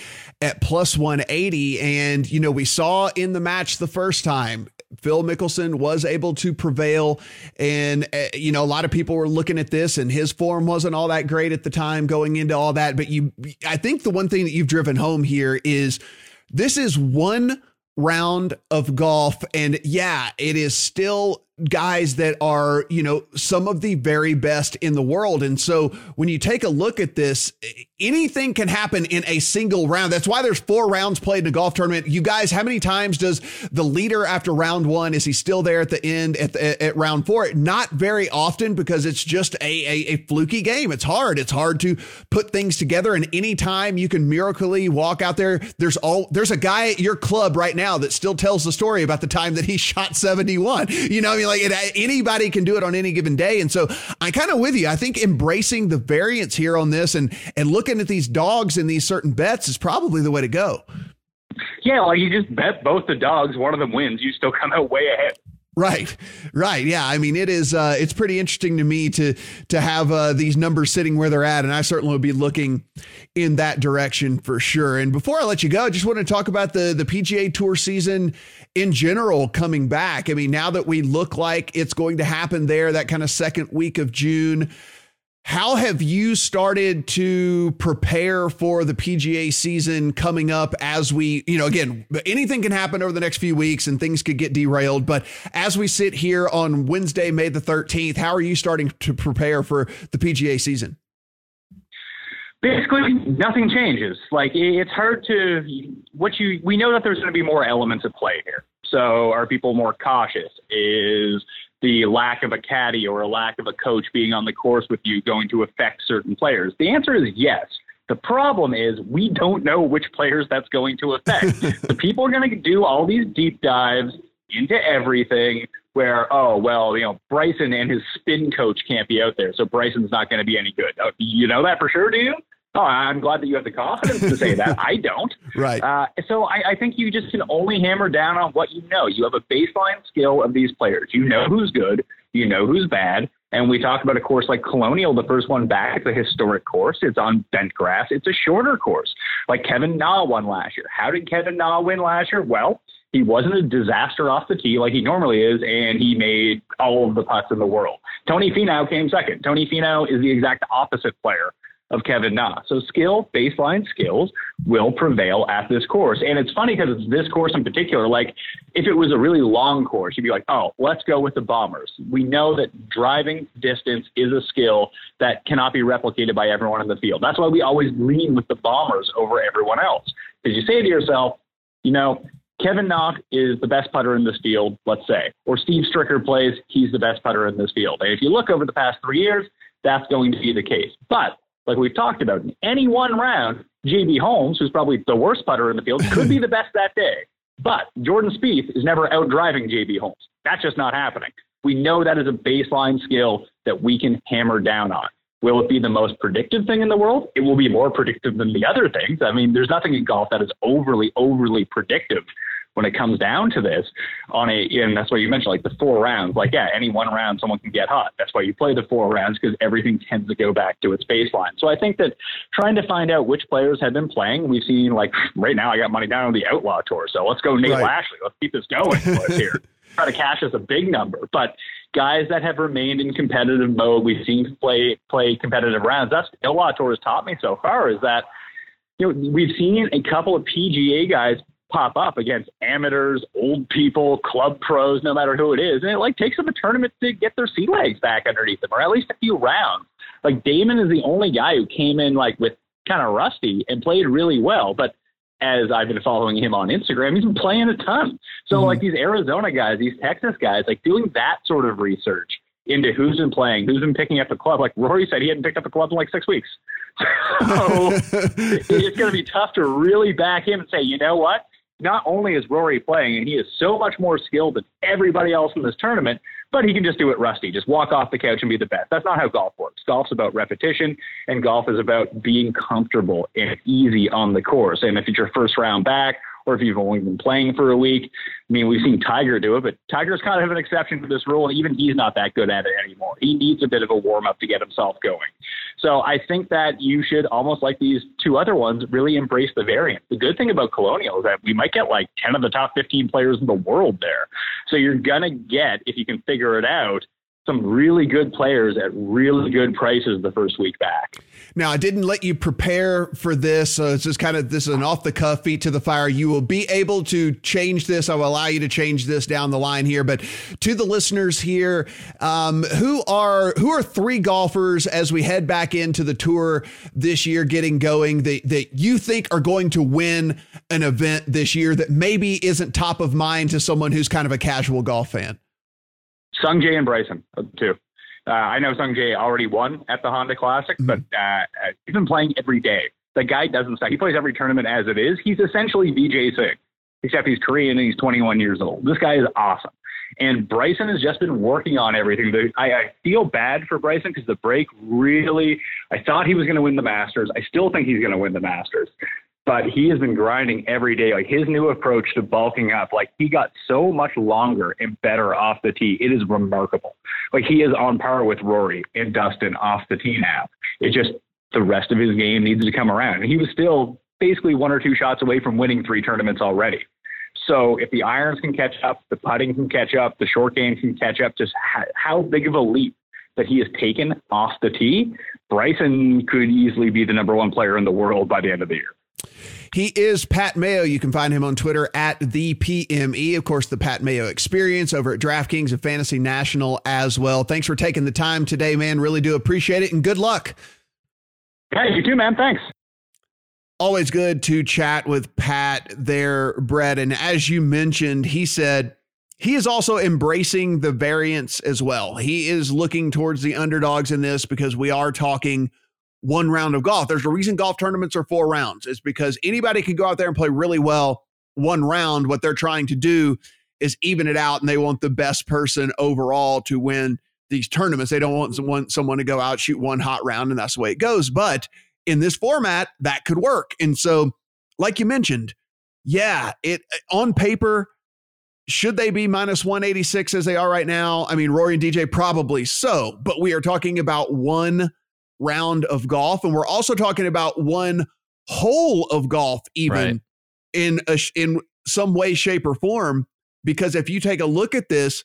at plus 180. And, you know, we saw in the match the first time, Phil Mickelson was able to prevail. And, uh, you know, a lot of people were looking at this, and his form wasn't all that great at the time going into all that. But you, I think the one thing that you've driven home here is this is one round of golf. And yeah, it is still guys that are, you know, some of the very best in the world. And so when you take a look at this, anything can happen in a single round. That's why there's four rounds played in a golf tournament. You guys, how many times does the leader after round one, is he still there at the end at, the, at round four? Not very often because it's just a, a, a fluky game. It's hard. It's hard to put things together. And anytime you can miraculously walk out there, there's all, there's a guy at your club right now that still tells the story about the time that he *laughs* shot 71. You know, I mean, like it, anybody can do it on any given day. And so I'm kind of with you. I think embracing the variance here on this and and looking at these dogs and these certain bets is probably the way to go. Yeah, like you just bet both the dogs, one of them wins, you still come out way ahead. Right, right, yeah. I mean, it is. Uh, it's pretty interesting to me to to have uh, these numbers sitting where they're at, and I certainly would be looking in that direction for sure. And before I let you go, I just want to talk about the the PGA Tour season in general coming back. I mean, now that we look like it's going to happen there, that kind of second week of June. How have you started to prepare for the PGA season coming up as we, you know, again, anything can happen over the next few weeks and things could get derailed. But as we sit here on Wednesday, May the 13th, how are you starting to prepare for the PGA season? Basically, nothing changes. Like, it's hard to, what you, we know that there's going to be more elements at play here. So are people more cautious? Is the lack of a caddy or a lack of a coach being on the course with you going to affect certain players? The answer is yes. The problem is we don't know which players that's going to affect. *laughs* the people are going to do all these deep dives into everything where, oh, well, you know, Bryson and his spin coach can't be out there, so Bryson's not going to be any good. Oh, you know that for sure, do you? Oh, I'm glad that you have the confidence to say that. I don't. *laughs* Right. Uh, so I, I, think you just can only hammer down on what you know. You have a baseline skill of these players. You know who's good. You know who's bad. And we talk about a course like Colonial, the first one back. It's a historic course. It's on bent grass. It's a shorter course. Like Kevin Na won last year. How did Kevin Na win last year? Well, he wasn't a disaster off the tee like he normally is, and he made all of the putts in the world. Tony Finau came second. Tony Finau is the exact opposite player of Kevin Na. So skill, baseline skills will prevail at this course. And it's funny because it's this course in particular. Like if it was a really long course, you'd be like, oh, let's go with the bombers. We know that driving distance is a skill that cannot be replicated by everyone in the field. That's why we always lean with the bombers over everyone else. Because you say to yourself, you know, Kevin Na is the best putter in this field, let's say, or Steve Stricker plays, he's the best putter in this field. And if you look over the past three years, that's going to be the case. But like we've talked about, in any one round, JB Holmes, who's probably the worst putter in the field, could be the best that day. But Jordan Spieth is never out driving JB Holmes. That's just not happening. We know that is a baseline skill that we can hammer down on. Will it be the most predictive thing in the world? It will be more predictive than the other things. I mean, there's nothing in golf that is overly, overly predictive when it comes down to this on a and that's why you mentioned like the four rounds like yeah any one round someone can get hot that's why you play the four rounds because everything tends to go back to its baseline so i think that trying to find out which players have been playing we've seen like right now i got money down on the outlaw tour so let's go nate right. lashley let's keep this going here *laughs* try to cash us a big number but guys that have remained in competitive mode. We've seen play play competitive rounds. That's Outlaw Tour has taught me so far is that you know we've seen a couple of PGA guys pop up against amateurs, old people, club pros, no matter who it is, and it like takes them a tournament to get their sea legs back underneath them, or at least a few rounds. Like Damon is the only guy who came in like with kind of rusty and played really well, but as I've been following him on Instagram, he's been playing a ton. So mm-hmm. like these Arizona guys, these Texas guys, like doing that sort of research into who's been playing, who's been picking up the club. Like Rory said, he hadn't picked up a club in like six weeks. *laughs* So *laughs* it's going to be tough to really back him and say, you know what? Not only is Rory playing, and he is so much more skilled than everybody else in this tournament, but he can just do it rusty, just walk off the couch and be the best. That's not how golf works. Golf's about repetition, and golf is about being comfortable and easy on the course. And if it's your first round back or if you've only been playing for a week. I mean, we've seen Tiger do it, but Tiger's kind of an exception to this rule, and even he's not that good at it anymore. He needs a bit of a warm up to get himself going. So I think that you should almost like these two other ones really embrace the variant. The good thing about Colonial is that we might get like 10 of the top 15 players in the world there. So you're going to get, if you can figure it out, some really good players at really good prices the first week back. Now, I didn't let you prepare for this, so it's just kind of this is an off the cuff feet to the fire. You will be able to change this. I will allow you to change this down the line here. But to the listeners here, um, who are who are three golfers as we head back into the tour this year, getting going that that you think are going to win an event this year that maybe isn't top of mind to someone who's kind of a casual golf fan? Sung Jae and Bryson, too. Uh, I know Sung Jae already won at the Honda Classic, mm-hmm. but uh, he's been playing every day. The guy doesn't stop. He plays every tournament as it is. He's essentially Vijay Singh, except he's Korean and he's 21 years old. This guy is awesome. And Bryson has just been working on everything. I, I feel bad for Bryson because the break really, I thought he was going to win the Masters. I still think he's going to win the Masters but he has been grinding every day. Like his new approach to bulking up, like he got so much longer and better off the tee. It is remarkable. Like he is on par with Rory and Dustin off the tee now. It's just the rest of his game needs to come around. And he was still basically one or two shots away from winning three tournaments already. So if the irons can catch up, the putting can catch up, the short game can catch up, just how big of a leap that he has taken off the tee, Bryson could easily be the number one player in the world by the end of the year. He is Pat Mayo. You can find him on Twitter at the PME. Of course, the Pat Mayo experience over at DraftKings and Fantasy National as well. Thanks for taking the time today, man. Really do appreciate it and good luck. Hey, you too, man. Thanks. Always good to chat with Pat there, Brett. And as you mentioned, he said he is also embracing the variance as well. He is looking towards the underdogs in this because we are talking – one round of golf. There's a reason golf tournaments are four rounds. It's because anybody can go out there and play really well one round. What they're trying to do is even it out, and they want the best person overall to win these tournaments. They don't want someone, someone to go out shoot one hot round, and that's the way it goes. But in this format, that could work. And so, like you mentioned, yeah, it uh, on paper. Should they be minus 186 as they are right now? I mean, Rory and DJ probably so, but we are talking about one round of golf. And we're also talking about one hole of golf, even right. in a, in some way, shape, or form. Because if you take a look at this,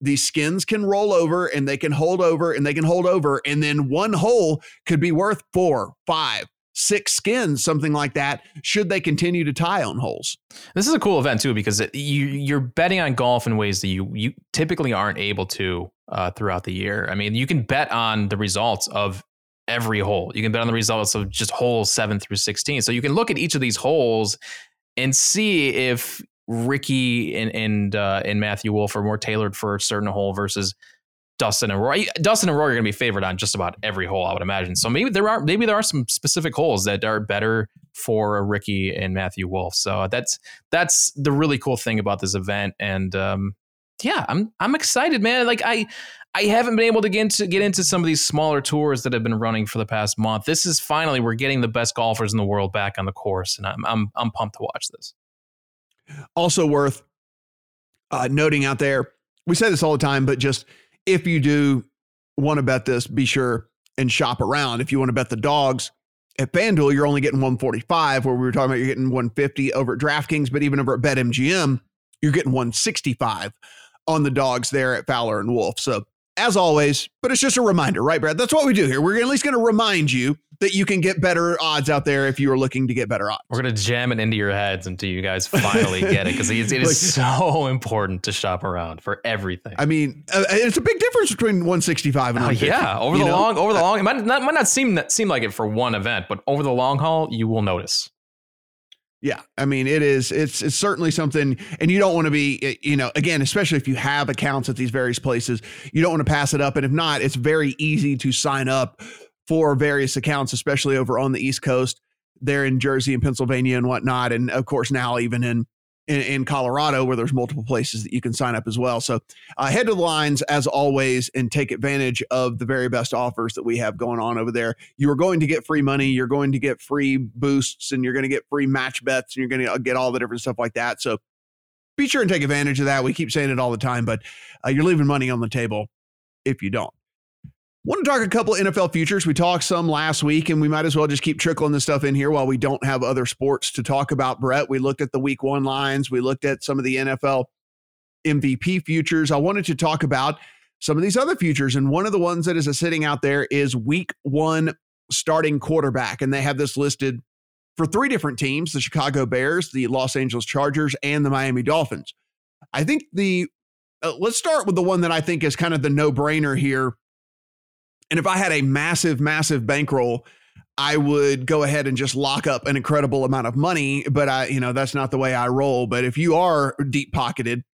these skins can roll over and they can hold over and they can hold over. And then one hole could be worth four, five, six skins, something like that, should they continue to tie on holes. This is a cool event too because it, you you're betting on golf in ways that you you typically aren't able to uh, throughout the year. I mean, you can bet on the results of every hole. You can bet on the results of just holes seven through 16. So you can look at each of these holes and see if Rickie and and, uh, and Matthew Wolff are more tailored for a certain hole versus Dustin and Rory. Dustin and Rory are going to be favored on just about every hole, I would imagine. So maybe there are maybe there are some specific holes that are better for a Rickie and Matthew Wolff. So that's that's the really cool thing about this event. And um, yeah, I'm I'm excited, man. Like I I haven't been able to get into get into some of these smaller tours that have been running for the past month. This is finally we're getting the best golfers in the world back on the course, and I'm I'm I'm pumped to watch this. Also worth uh, noting out there, we say this all the time, but just if you do want to bet this, be sure and shop around. If you want to bet the dogs at FanDuel, you're only getting 145, where we were talking about you're getting 150 over at DraftKings, but even over at BetMGM, you're getting 165 on the dogs there at Fowler and Wolff. So as always, but it's just a reminder, right, Brad? That's what we do here. We're at least going to remind you that you can get better odds out there if you are looking to get better odds. We're going to jam it into your heads until you guys finally get it because it is *laughs* like, so important to shop around for everything. I mean, uh, it's a big difference between 165 and oh, yeah, over the know? long, over the long, it might not, might not seem seem like it for one event, but over the long haul, you will notice. Yeah, I mean it is. It's it's certainly something, and you don't want to be, eh, you know, again, especially if you have accounts at these various places, you don't want to pass it up. And if not, it's very easy to sign up for various accounts, especially over on the East Coast, there in Jersey and Pennsylvania and whatnot, and of course now even in in, in, Colorado, where there's multiple places that you can sign up as well. So uh, head to the lines as always and take advantage of the very best offers that we have going on over there. You are going to get free money, you're going to get free boosts, and you're going to get free match bets, and you're going to get all the different stuff like that. So be sure and take advantage of that. We keep saying it all the time, but uh, you're leaving money on the table if you don't. Want to talk a couple NFL futures? We talked some last week, and we might as well just keep trickling this stuff in here while we don't have other sports to talk about. Brett, we looked at the week one lines, we looked at some of the NFL MVP futures. I wanted to talk about some of these other futures, and one of the ones that is sitting out there is week one starting quarterback, and they have this listed for three different teams: the Chicago Bears, the Los Angeles Chargers, and the Miami Dolphins. I think the uh, let's start with the one that I think is kind of the no brainer here and if I had a massive, massive bankroll, I would go ahead and just lock up an incredible amount of money. But I, you know, that's not the way I roll. But if you are deep pocketed,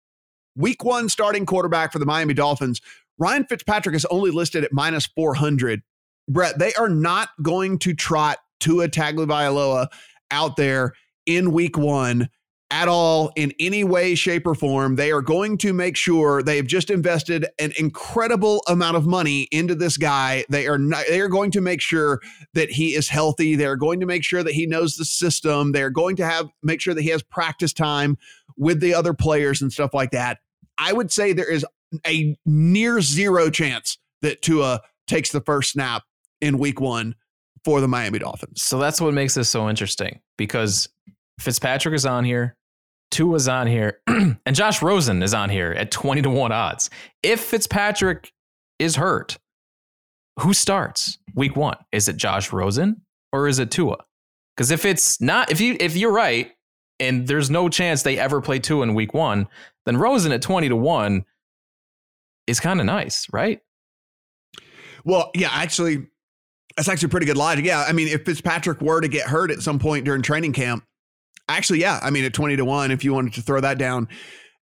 week one starting quarterback for the Miami Dolphins, Ryan Fitzpatrick is only listed at minus 400. Brett, they are not going to trot Tua Tagovailoa out there in week one at all in any way, shape, or form. They are going to make sure they have just invested an incredible amount of money into this guy. They are not, they are going to make sure that he is healthy. They're going to make sure that he knows the system. They're going to have make sure that he has practice time with the other players and stuff like that. I would say there is a near zero chance that Tua takes the first snap in week one for the Miami Dolphins. So that's what makes this so interesting because Fitzpatrick is on here. Tua's on here, *clears throat* and Josh Rosen is on here at 20 to 1 odds. If Fitzpatrick is hurt, who starts week one? Is it Josh Rosen or is it Tua? Because if it's not, if you if you're right, and there's no chance they ever play Tua in week one, then Rosen at 20 to 1 is kind of nice, right? Well, yeah, actually, that's actually pretty good logic. Yeah. I mean, if Fitzpatrick were to get hurt at some point during training camp, Actually, yeah. I mean, at 20 to 1, if you wanted to throw that down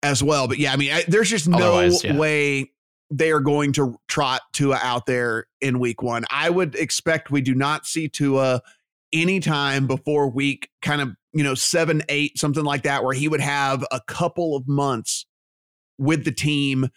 as well. But yeah, I mean, I, there's just no yeah. way they are going to trot Tua out there in week one. I would expect we do not see Tua anytime before week kind of, you know, seven, eight, something like that, where he would have a couple of months with the team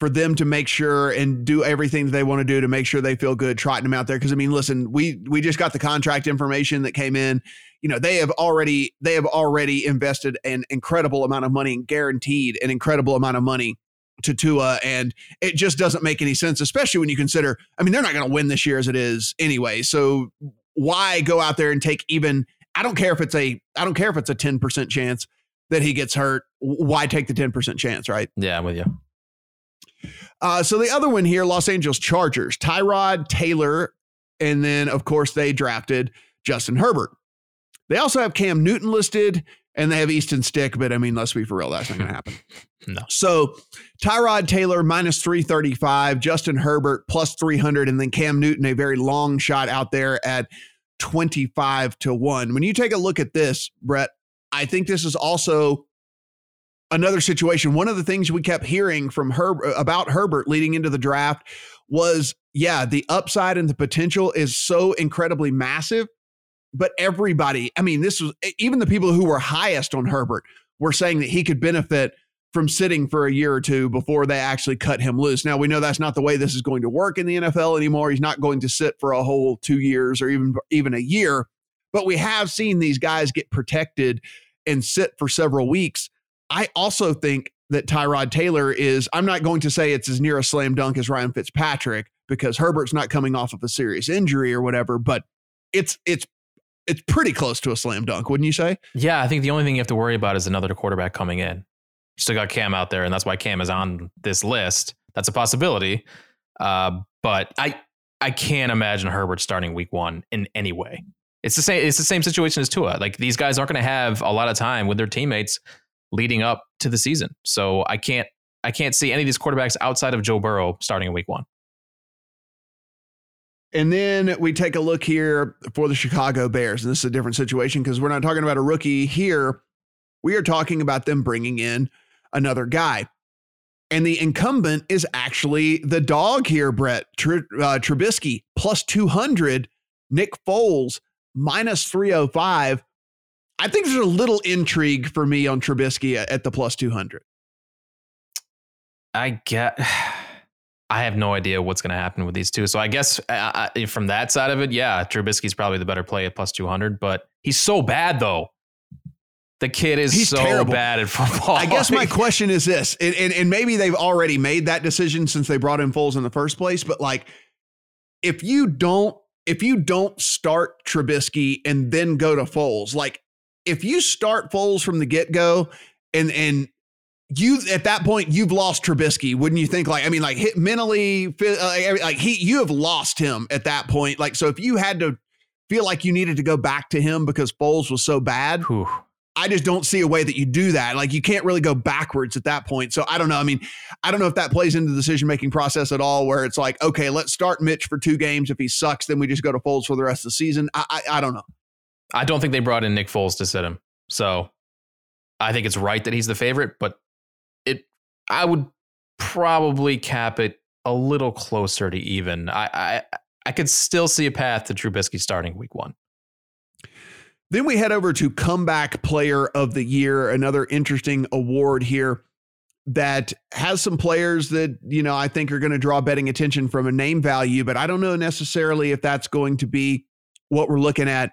for them to make sure and do everything that they want to do to make sure they feel good trotting them out there. Because I mean, listen, we we just got the contract information that came in. You know, they have already they have already invested an incredible amount of money and guaranteed an incredible amount of money to Tua, and it just doesn't make any sense, especially when you consider. I mean, they're not going to win this year as it is anyway. So why go out there and take even? I don't care if it's a I don't care if it's a ten percent chance that he gets hurt. Why take the ten percent chance, right? Yeah, I'm with you. Uh, so the other one here, Los Angeles Chargers, Tyrod Taylor, and then of course they drafted Justin Herbert. They also have Cam Newton listed, and they have Easton Stick, but I mean, let's be for real, that's not going *laughs* to happen. no. So Tyrod Taylor minus 335, Justin Herbert plus 300, and then Cam Newton, a very long shot out there at 25 to 1. When you take a look at this, Brett, I think this is also another situation. One of the things we kept hearing from her about Herbert leading into the draft was, yeah, the upside and the potential is so incredibly massive. But everybody, I mean, this was even the people who were highest on Herbert were saying that he could benefit from sitting for a year or two before they actually cut him loose. Now we know that's not the way this is going to work in the NFL anymore. He's not going to sit for a whole 2 years or even even a year, but we have seen these guys get protected and sit for several weeks I also think that Tyrod Taylor is, I'm not going to say it's as near a slam dunk as Ryan Fitzpatrick because Herbert's not coming off of a serious injury or whatever, but it's, it's, it's pretty close to a slam dunk, wouldn't you say? Yeah, I think the only thing you have to worry about is another quarterback coming in. Still got Cam out there, and that's why Cam is on this list. That's a possibility. Uh, but I I can't imagine Herbert starting week one in any way. It's the same. It's the same situation as Tua. Like these guys aren't going to have a lot of time with their teammates leading up to the season. So I can't I can't see any of these quarterbacks outside of Joe Burrow starting in week one. And then we take a look here for the Chicago Bears. And this is a different situation because we're not talking about a rookie here. We are talking about them bringing in another guy. And the incumbent is actually the dog here, Brett Tr- uh, Trubisky, plus 200. Nick Foles, minus 305. I think there's a little intrigue for me on Trubisky at, at the plus 200. I get. *sighs* I have no idea what's going to happen with these two. So I guess uh, uh, from that side of it, yeah, Trubisky's probably the better play at plus 200, but he's so bad though. The kid is He's so terrible. bad at football. I guess *laughs* my question is this, and, and, and maybe they've already made that decision since they brought in Foles in the first place, but like if you don't if you don't start Trubisky and then go to Foles, like if you start Foles from the get-go and and you at that point you've lost Trubisky, wouldn't you think? Like I mean, like hit mentally, uh, like he you have lost him at that point. Like so, if you had to feel like you needed to go back to him because Foles was so bad, Whew. I just don't see a way that you do that. Like you can't really go backwards at that point. So I don't know. I mean, I don't know if that plays into the decision making process at all, where it's like, okay, let's start Mitch for two games. If he sucks, then we just go to Foles for the rest of the season. I I, I don't know. I don't think they brought in Nick Foles to sit him. So I think it's right that he's the favorite, but it I would probably cap it a little closer to even. I I, I could still see a path to Trubisky starting week one. Then we head over to comeback player of the year, another interesting award here that has some players that, you know, I think are going to draw betting attention from a name value, but I don't know necessarily if that's going to be what we're looking at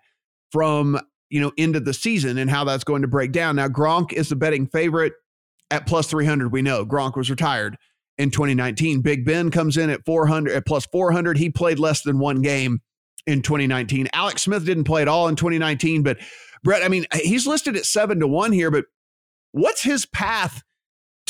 from, you know, end of the season and how that's going to break down. Now, Gronk is the betting favorite at plus 300. We know Gronk was retired in 2019. Big Ben comes in at 400 at plus 400. He played less than one game in 2019. Alex Smith didn't play at all in 2019, but Brett, I mean, he's listed at seven to one here, but what's his path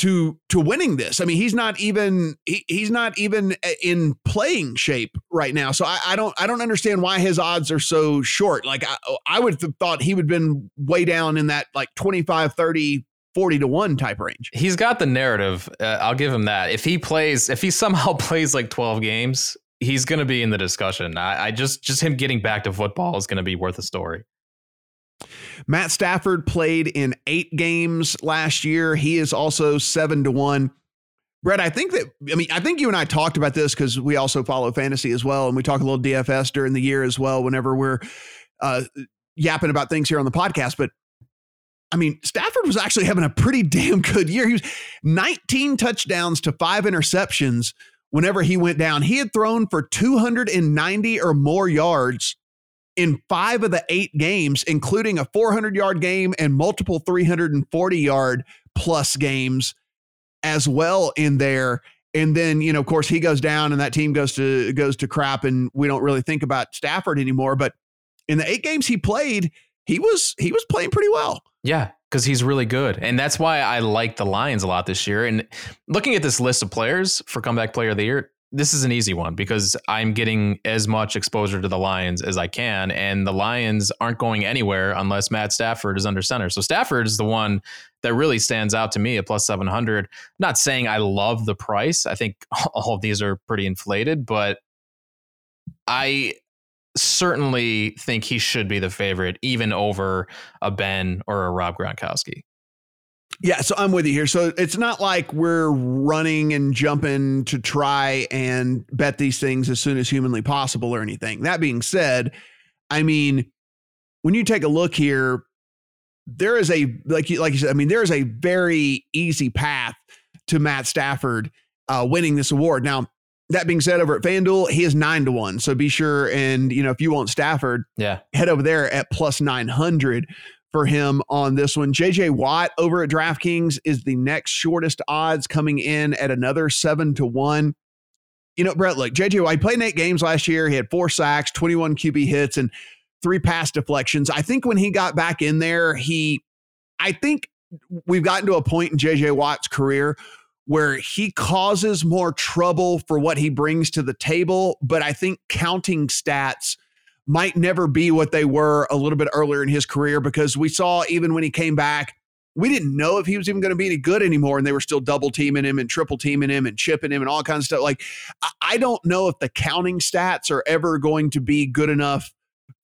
to to winning this? I mean, he's not even he, he's not even in playing shape right now. So I, I don't I don't understand why his odds are so short. Like I, I would have thought he would have been way down in that like 25, 30, 40 to 1 type range. He's got the narrative. Uh, I'll give him that. If he plays, if he somehow *laughs* plays like 12 games, he's going to be in the discussion. I, I, just just him getting back to football is going to be worth a story. Matt Stafford played in eight games last year. He is also seven to one. Brett, I think that I mean I think you and I talked about this because we also follow fantasy as well, and we talk a little DFS during the year as well. Whenever we're uh, yapping about things here on the podcast, but I mean, Stafford was actually having a pretty *laughs* damn good year. He was 19 touchdowns to five interceptions whenever he went down. He had thrown for 290 or more yards in five of the eight games, including a 400 yard game and multiple 340 yard plus games as well in there. And then, you know, of course, he goes down and that team goes to goes to crap, and we don't really think about Stafford anymore. But in the eight games he played, he was he was playing pretty well. Yeah, because he's really good. And that's why I like the Lions a lot this year. And looking at this list of players for comeback player of the year, this is an easy one because I'm getting as much exposure to the Lions as I can. And the Lions aren't going anywhere unless Matt Stafford is under center. So Stafford is the one that really stands out to me at plus 700. not saying I love the price. I think *laughs* all of these are pretty inflated, but I certainly think he should be the favorite, even over a Ben or a Rob Gronkowski. Yeah, so I'm with you here. So it's not like we're running and jumping to try and bet these things as soon as humanly possible or anything. That being said, I mean, when you take a look here, there is a like you like you said, I mean, there is a very easy path to Matt Stafford uh, winning this award. Now, that being said, over at FanDuel, he is nine to one. So be sure and you know if you want Stafford, yeah, head over there at plus nine hundred for him on this one. JJ Watt over at DraftKings is the next shortest odds coming in at another seven to one. You know, Brett, look, JJ Watt, played eight games last year. He had four sacks, 21 QB hits, and three pass deflections. I think when he got back in there, he, I think we've gotten to a point in JJ Watt's career where he causes more trouble for what he brings to the table, but I think counting stats might never be what they were a little bit earlier in his career because we saw even when he came back, we didn't know if he was even going to be any good anymore. And they were still double teaming him and triple teaming him and chipping him and all kinds of stuff. Like, I don't know if the counting stats are ever going to be good enough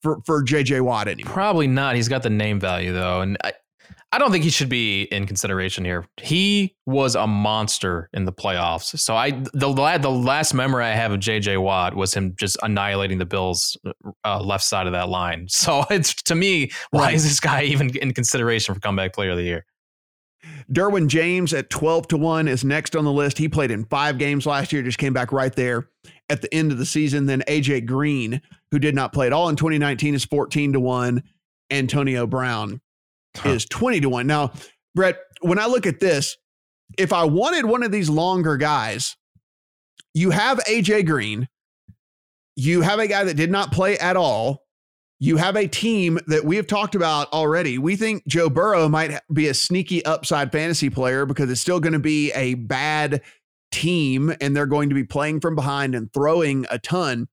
for, for JJ Watt anymore. Probably not. He's got the name value though. And I, I don't think he should be in consideration here. He was a monster in the playoffs. So I the the last memory I have of JJ Watt was him just annihilating the Bills uh, left side of that line. *laughs* So it's to me, why right. is this guy even in consideration for comeback player of the year? Derwin James at 12 to 1 is next on the list. He played in 5 games last year, just came back right there at the end of the season. Then AJ Green, who did not play at all in 2019 is 14 to 1. Antonio Brown huh. is 20 to 1. Now, Brett, when I look at this, if I wanted one of these longer guys, you have AJ Green, you have a guy that did not play at all. You have a team that we have talked about already. We think Joe Burrow might be a sneaky upside fantasy player because it's still going to be a bad team and they're going to be playing from behind and throwing a ton.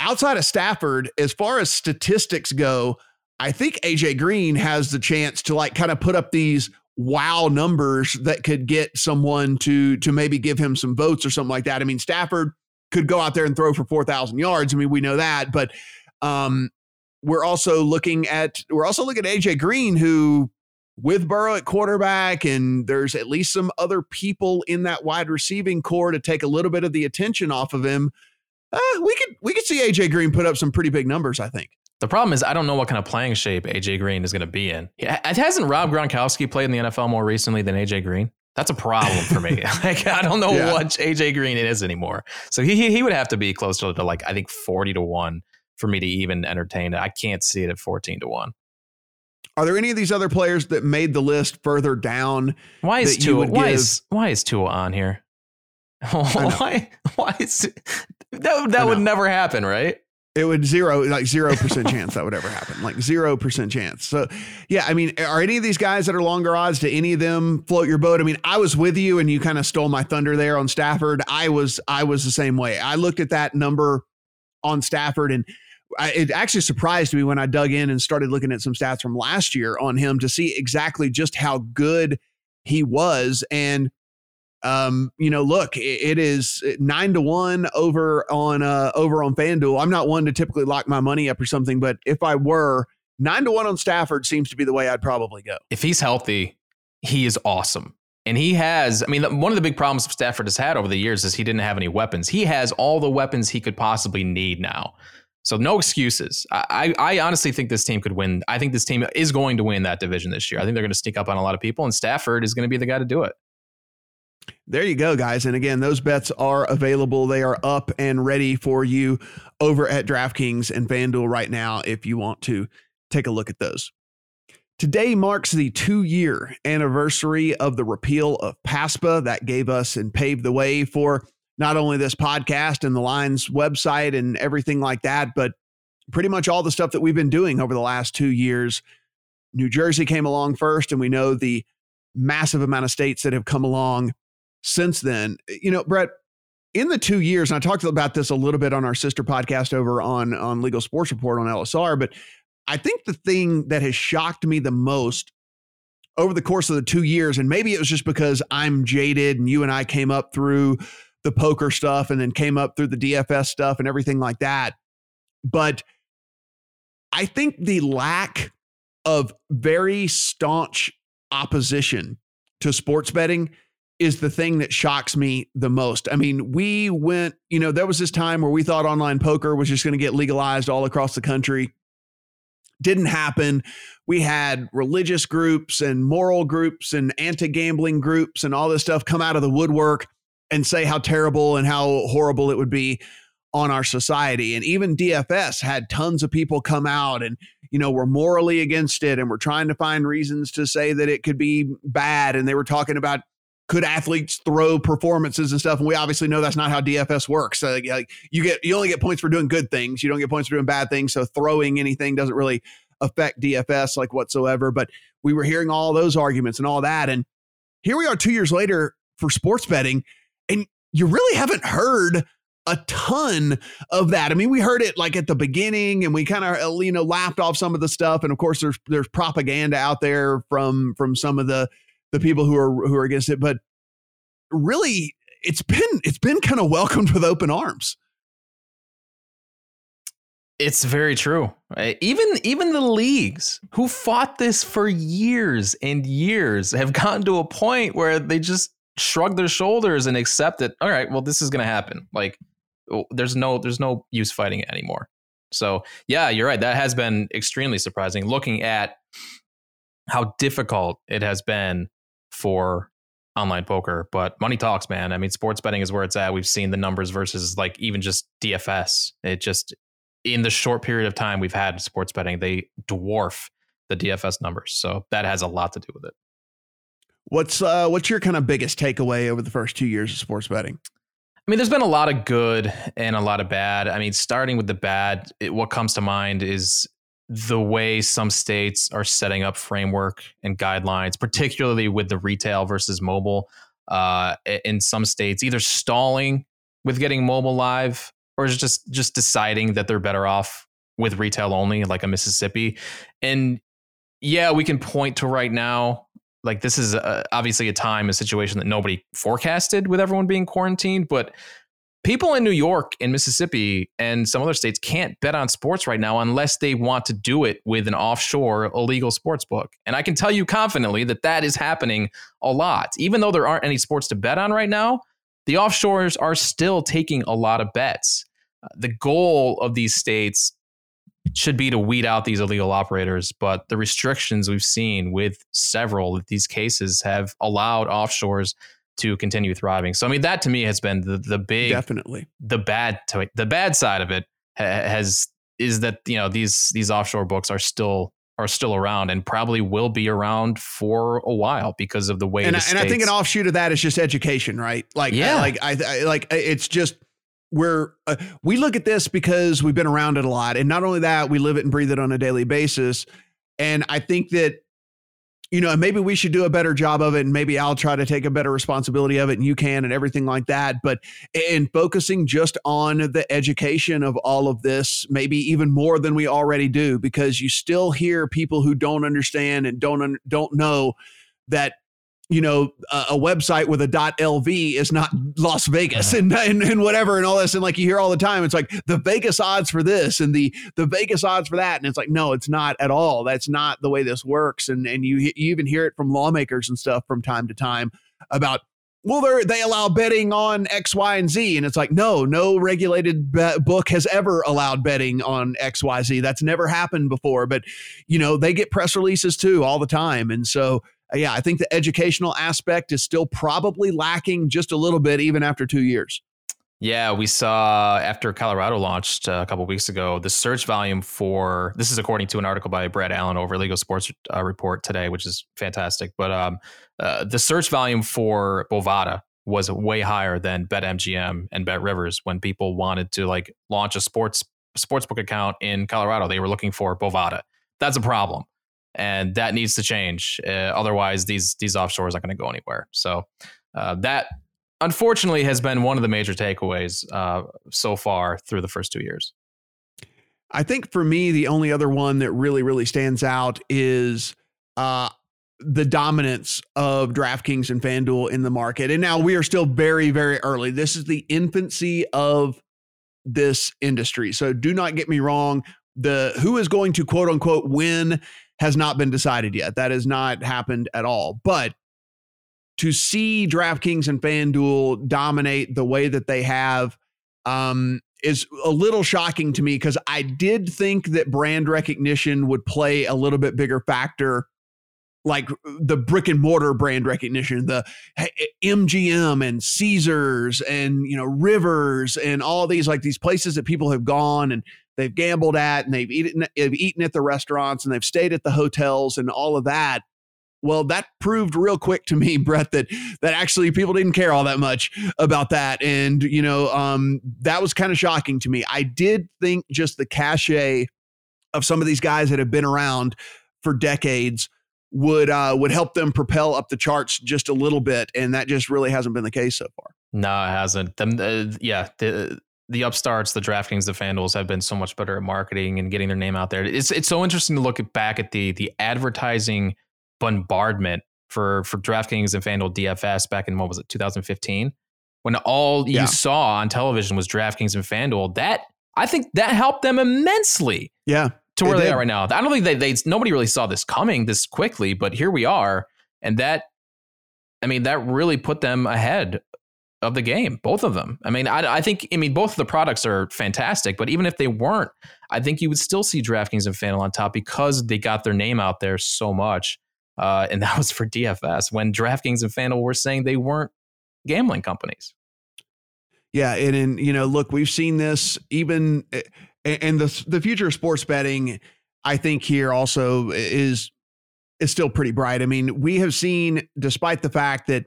Outside of Stafford, as far as statistics go, I think AJ Green has the chance to like kind of put up these wow numbers that could get someone to to maybe give him some votes or something like that. I mean, Stafford could go out there and throw for 4,000 yards. I mean, we know that, but um we're also looking at we're also looking at AJ Green who with Burrow at quarterback and there's at least some other people in that wide receiving corps to take a little bit of the attention off of him. Uh, we could we could see AJ Green put up some pretty big numbers, I think. The problem is I don't know what kind of playing shape AJ Green is going to be in. Hasn't Rob Gronkowski played in the NFL more recently than AJ Green? That's a problem for me. *laughs* *laughs* like I don't know yeah. what AJ Green is anymore. So he he would have to be closer to like I think forty to one for me to even entertain it. I can't see it at fourteen to one. Are there any of these other players that made the list further down? Why is Tua? Why give? is why is Tua on here? *laughs* why why is that? That would never happen, right? It would zero, like zero percent chance that would ever happen. Like zero percent chance. So, yeah, I mean, are any of these guys that are longer odds? Do any of them float your boat? I mean, I was with you, and you kind of stole my thunder there on Stafford. I was, I was the same way. I looked at that number on Stafford, and I, it actually surprised me when I dug in and started looking at some stats from last year on him to see exactly just how good he was. And um, you know, look, it is nine to one over on uh, over on FanDuel. I'm not one to typically lock my money up or something, but if I were, nine to one on Stafford seems to be the way I'd probably go. If he's healthy, he is awesome. And he has, I mean, one of the big problems Stafford has had over the years is he didn't have any weapons. He has all the weapons he could possibly need now. So no excuses. I, I honestly think this team could win. I think this team is going to win that division this year. I think they're going to sneak up on a lot of people, and Stafford is going to be the guy to do it. There you go, guys. And again, those bets are available. They are up and ready for you over at DraftKings and FanDuel right now if you want to take a look at those. Today marks the two year anniversary of the repeal of PASPA that gave us and paved the way for not only this podcast and the Lines website and everything like that, but pretty much all the stuff that we've been doing over the last two years. New Jersey came along first, and we know the massive amount of states that have come along since then. Eh, you know, Brett, in the two years, and I talked about this a little bit on our sister podcast over on, on Legal Sports Report on LSR, but I think the thing that has shocked me the most over the course of the two years, and maybe it was just because I'm jaded and you and I came up through the poker stuff and then came up through the DFS stuff and everything like that. But I think the lack of very staunch opposition to sports betting is the thing that shocks me the most. I mean, we went, you know, there was this time where we thought online poker was just going to get legalized all across the country. Didn't happen. We had religious groups and moral groups and anti gambling groups and all this stuff come out of the woodwork and say how terrible and how horrible it would be on our society. And even DFS had tons of people come out and, you know, were morally against it and were trying to find reasons to say that it could be bad. And they were talking about could athletes throw performances and stuff? And we obviously know that's not how DFS works. So, like you get you only get points for doing good things. You don't get points for doing bad things. So throwing anything doesn't really affect DFS like whatsoever. But we were hearing all those arguments and all that. And here we are two years later for sports betting, and you really haven't heard a ton of that. I mean, we heard it like at the beginning and we kind of uh, you know laughed off some of the stuff and of course there's there's propaganda out there from from some of the the people who are who are against it, but really it's been it's been kind of welcomed with open arms. It's very true. Eh, even even the leagues who fought this for years and years have *laughs* gotten to a point where they just shrug their shoulders and accept it. All right, well, this is going to happen. Like, oh, there's no there's no use fighting it anymore. So yeah, you're right. That has been extremely surprising. Looking at how difficult it has been for online poker, but money talks, man. I mean, sports betting is where it's at. We've seen the numbers versus like even just DFS. It just in the short period of time we've had sports betting, they dwarf the DFS numbers. So that has a lot to do with it. What's uh, what's your kind of biggest takeaway over the first two years of sports betting? I mean, there's been a lot of good and a lot of bad. I mean, starting with the bad, it, what comes to mind is the way some states are setting up framework and guidelines, particularly with the retail versus mobile. Uh, in some states, either stalling with getting mobile live or just just deciding that they're better off with retail only, like a Mississippi. And yeah, we can point to right now, like this is a, obviously a time, a situation that nobody forecasted with everyone being quarantined, but people in New York and Mississippi and some other states can't bet on sports right now unless they want to do it with an offshore illegal sports book. And I can tell you confidently that that is happening a lot. Even though there aren't any sports to bet on right now, the offshores are still taking a lot of bets the goal of these states should be to weed out these illegal operators, but the restrictions we've seen with several of these cases have allowed offshores to continue thriving. So I mean that to me has been the the big definitely the bad to the bad side of it has is that you know these these offshore books are still are still around and probably will be around for a while because of the way and, the I, and I think an offshoot of that is just education, right? Like yeah, like I, I like it's just we're uh, we look at this because we've been around it a lot and not only that we live it and breathe it on a daily basis and i think that you know maybe we should do a better job of it and maybe i'll try to take a better responsibility of it and you can and everything like that. But in focusing just on the education of all of this maybe even more than we already do because you still hear people who don't understand and don't don't know that you know, a, a, website with a .lv is not Las Vegas uh-huh. and, and, and whatever and all this. And like you hear all the time, it's like the Vegas odds for this and the the Vegas odds for that. And it's like, no, it's not at all. That's not the way this works. And and you, you even hear it from lawmakers and stuff from time to time about well, they they allow betting on X, Y, and Z, and it's like no, no regulated book has ever allowed betting on X, Y, Z. That's never happened before. But you know, they get press releases too all the time, and so yeah, I think the educational aspect is still probably lacking just a little bit, even after two years. Yeah, we saw after Colorado launched uh, a couple weeks ago, the search volume for this is according to an article by Brad Allen over Legal Sports uh, Report today, which is fantastic. But um, uh, the search volume for Bovada was way higher than BetMGM and BetRivers when people wanted to like launch a sports sportsbook account in Colorado. They were looking for Bovada. That's a problem and that needs to change. Uh, otherwise, these these offshores aren't going to go anywhere. So uh, that unfortunately has been one of the major takeaways uh, so far through the first two years. I think for me, the only other one that really really stands out is. Uh, the dominance of DraftKings and FanDuel in the market. And now we are still very, very early. This is the infancy of this industry. So do not get me wrong. The who is going to quote unquote win has not been decided yet. That has not happened at all. But to see DraftKings and FanDuel dominate the way that they have um, is a little shocking to me because I did think that brand recognition would play a little bit bigger factor like the brick and mortar brand recognition, the MGM and Caesars and you know Rivers and all these like these places that people have gone and they've gambled at and they've eaten they've eaten at the restaurants and they've stayed at the hotels and all of that. Well, that proved real quick to me, *laughs* Brett, that that actually people didn't care all that much about that, and you know um, that was kind of shocking to me. I did think just the cachet of some of these guys that have been around for decades would uh, would help them propel up the charts just a little bit, and that just really hasn't been the case so far. No, it hasn't. Uh, yeah, the the upstarts, the DraftKings, the FanDuel's have been so much better at marketing and getting their name out there. It's it's so interesting to look at back at the the advertising bombardment for for DraftKings and FanDuel DFS back in what was it 2015 when all yeah. you saw on television was DraftKings and FanDuel. That I think that helped them immensely. Yeah, to where they are right now. I don't think they they nobody really saw this coming this quickly, but here we are, and that I mean that really put them ahead of the game, both of them. I mean, I, I think I mean both of the products are fantastic, but even if they weren't, I think you would still see DraftKings and FanDuel on top because they got their name out there so much, uh, and *laughs* that was for DFS when DraftKings and FanDuel were saying they weren't gambling companies. Yeah, and in you know, look, we've seen this even eh, and the the future of sports betting, I think here also is is still pretty bright. I mean, we have seen, despite the fact that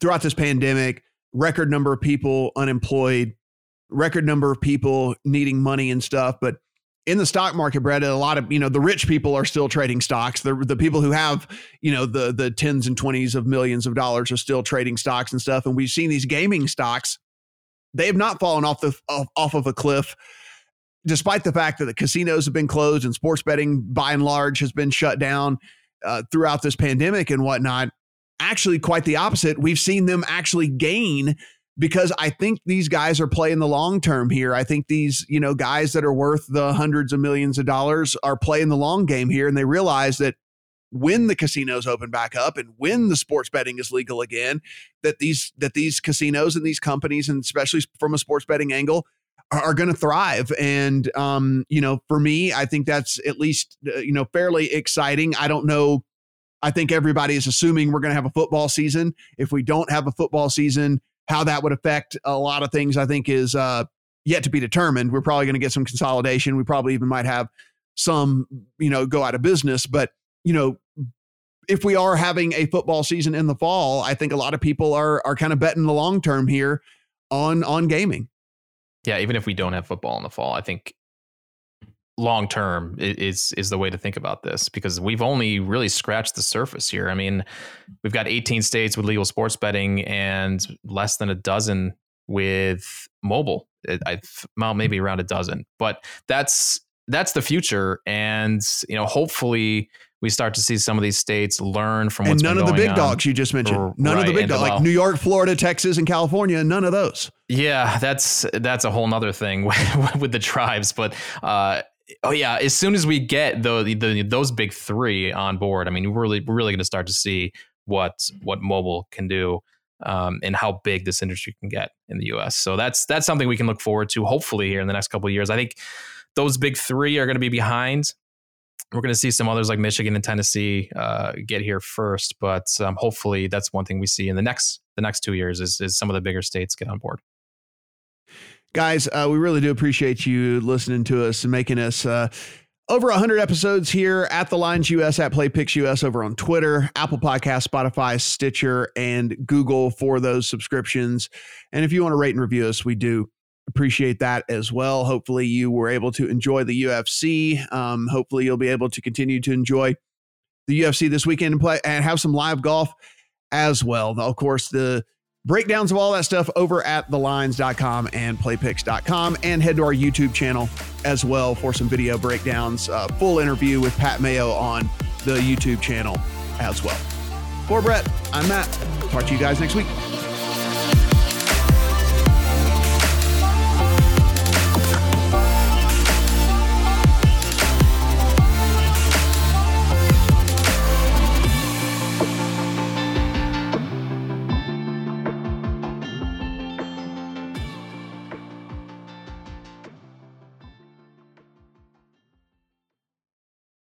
throughout this pandemic, record number of people unemployed, record number of people needing money and stuff, but in the stock market, Brett, a lot of you know the rich people are still trading stocks. The the people who have you know the the tens and twenties of millions of dollars are still trading stocks and stuff. And we've seen these gaming stocks; they have not fallen off the off, off of a cliff despite the fact that the casinos have been closed and sports betting by and large has been shut down uh, throughout this pandemic and whatnot, actually quite the opposite. We've seen them actually gain because I think these guys are playing the long term here. I think these, you know, guys that are worth the hundreds of millions of dollars are playing the long game here and they realize that when the casinos open back up and when the sports betting is legal again that these that these casinos and these companies and especially from a sports betting angle are going to thrive. And, um, you know, for me, I think that's at least, uh, you know, fairly exciting. I don't know. I think everybody is assuming we're going to have a football season. If we don't have a football season, how that would affect a lot of things, I think, is uh, yet to be determined. We're probably going to get some consolidation. We probably even might have some, you know, go out of business. But, you know, if we are having a football season in the fall, I think a lot of people are are kind of betting the long term here on on gaming yeah, even if we don't have football in the fall, I think long term is is the way to think about this because we've only really scratched the surface here. I mean, we've got 18 states with legal sports betting and less than a dozen with mobile. I well maybe around a dozen, but that's that's the future, and you know hopefully we start to see some of these states learn from and none of the big dogs you just mentioned. None right, of the big dogs, like New York, Florida, Texas, and California. None of those. Yeah, that's that's a whole nother thing with, *laughs* with the tribes. But uh, oh yeah, as soon as we get the, the, those big three on board, I mean, we're really we're really going to start to see what what mobile can do. Um, and how big this industry can get in the U.S. So that's that's something we can look forward to. Hopefully, here in the next couple of years, I think those big three are going to be behind we're going to see some others like Michigan and Tennessee uh, get here first, but um, hopefully that's one thing we see in the next the next two years is, is some of the bigger states get on board. Guys, uh, we really do appreciate you listening to us and making us uh, over 100 episodes here at the Lines US at PlayPicks US over on Twitter, Apple Podcast, Spotify, Stitcher, and Google for those subscriptions. And if you want to rate and review us, we do appreciate that as well. Hopefully, you were able to enjoy the UFC. Um, hopefully, you'll be able to continue to enjoy the UFC this weekend and play and have some live golf as well. Of course, the breakdowns of all that stuff over at thelines.com and playpicks.com and head to our YouTube channel as well for some video breakdowns. Uh, full interview with Pat Mayo on the YouTube channel as well. For Brett, I'm Matt. Talk to you guys next week.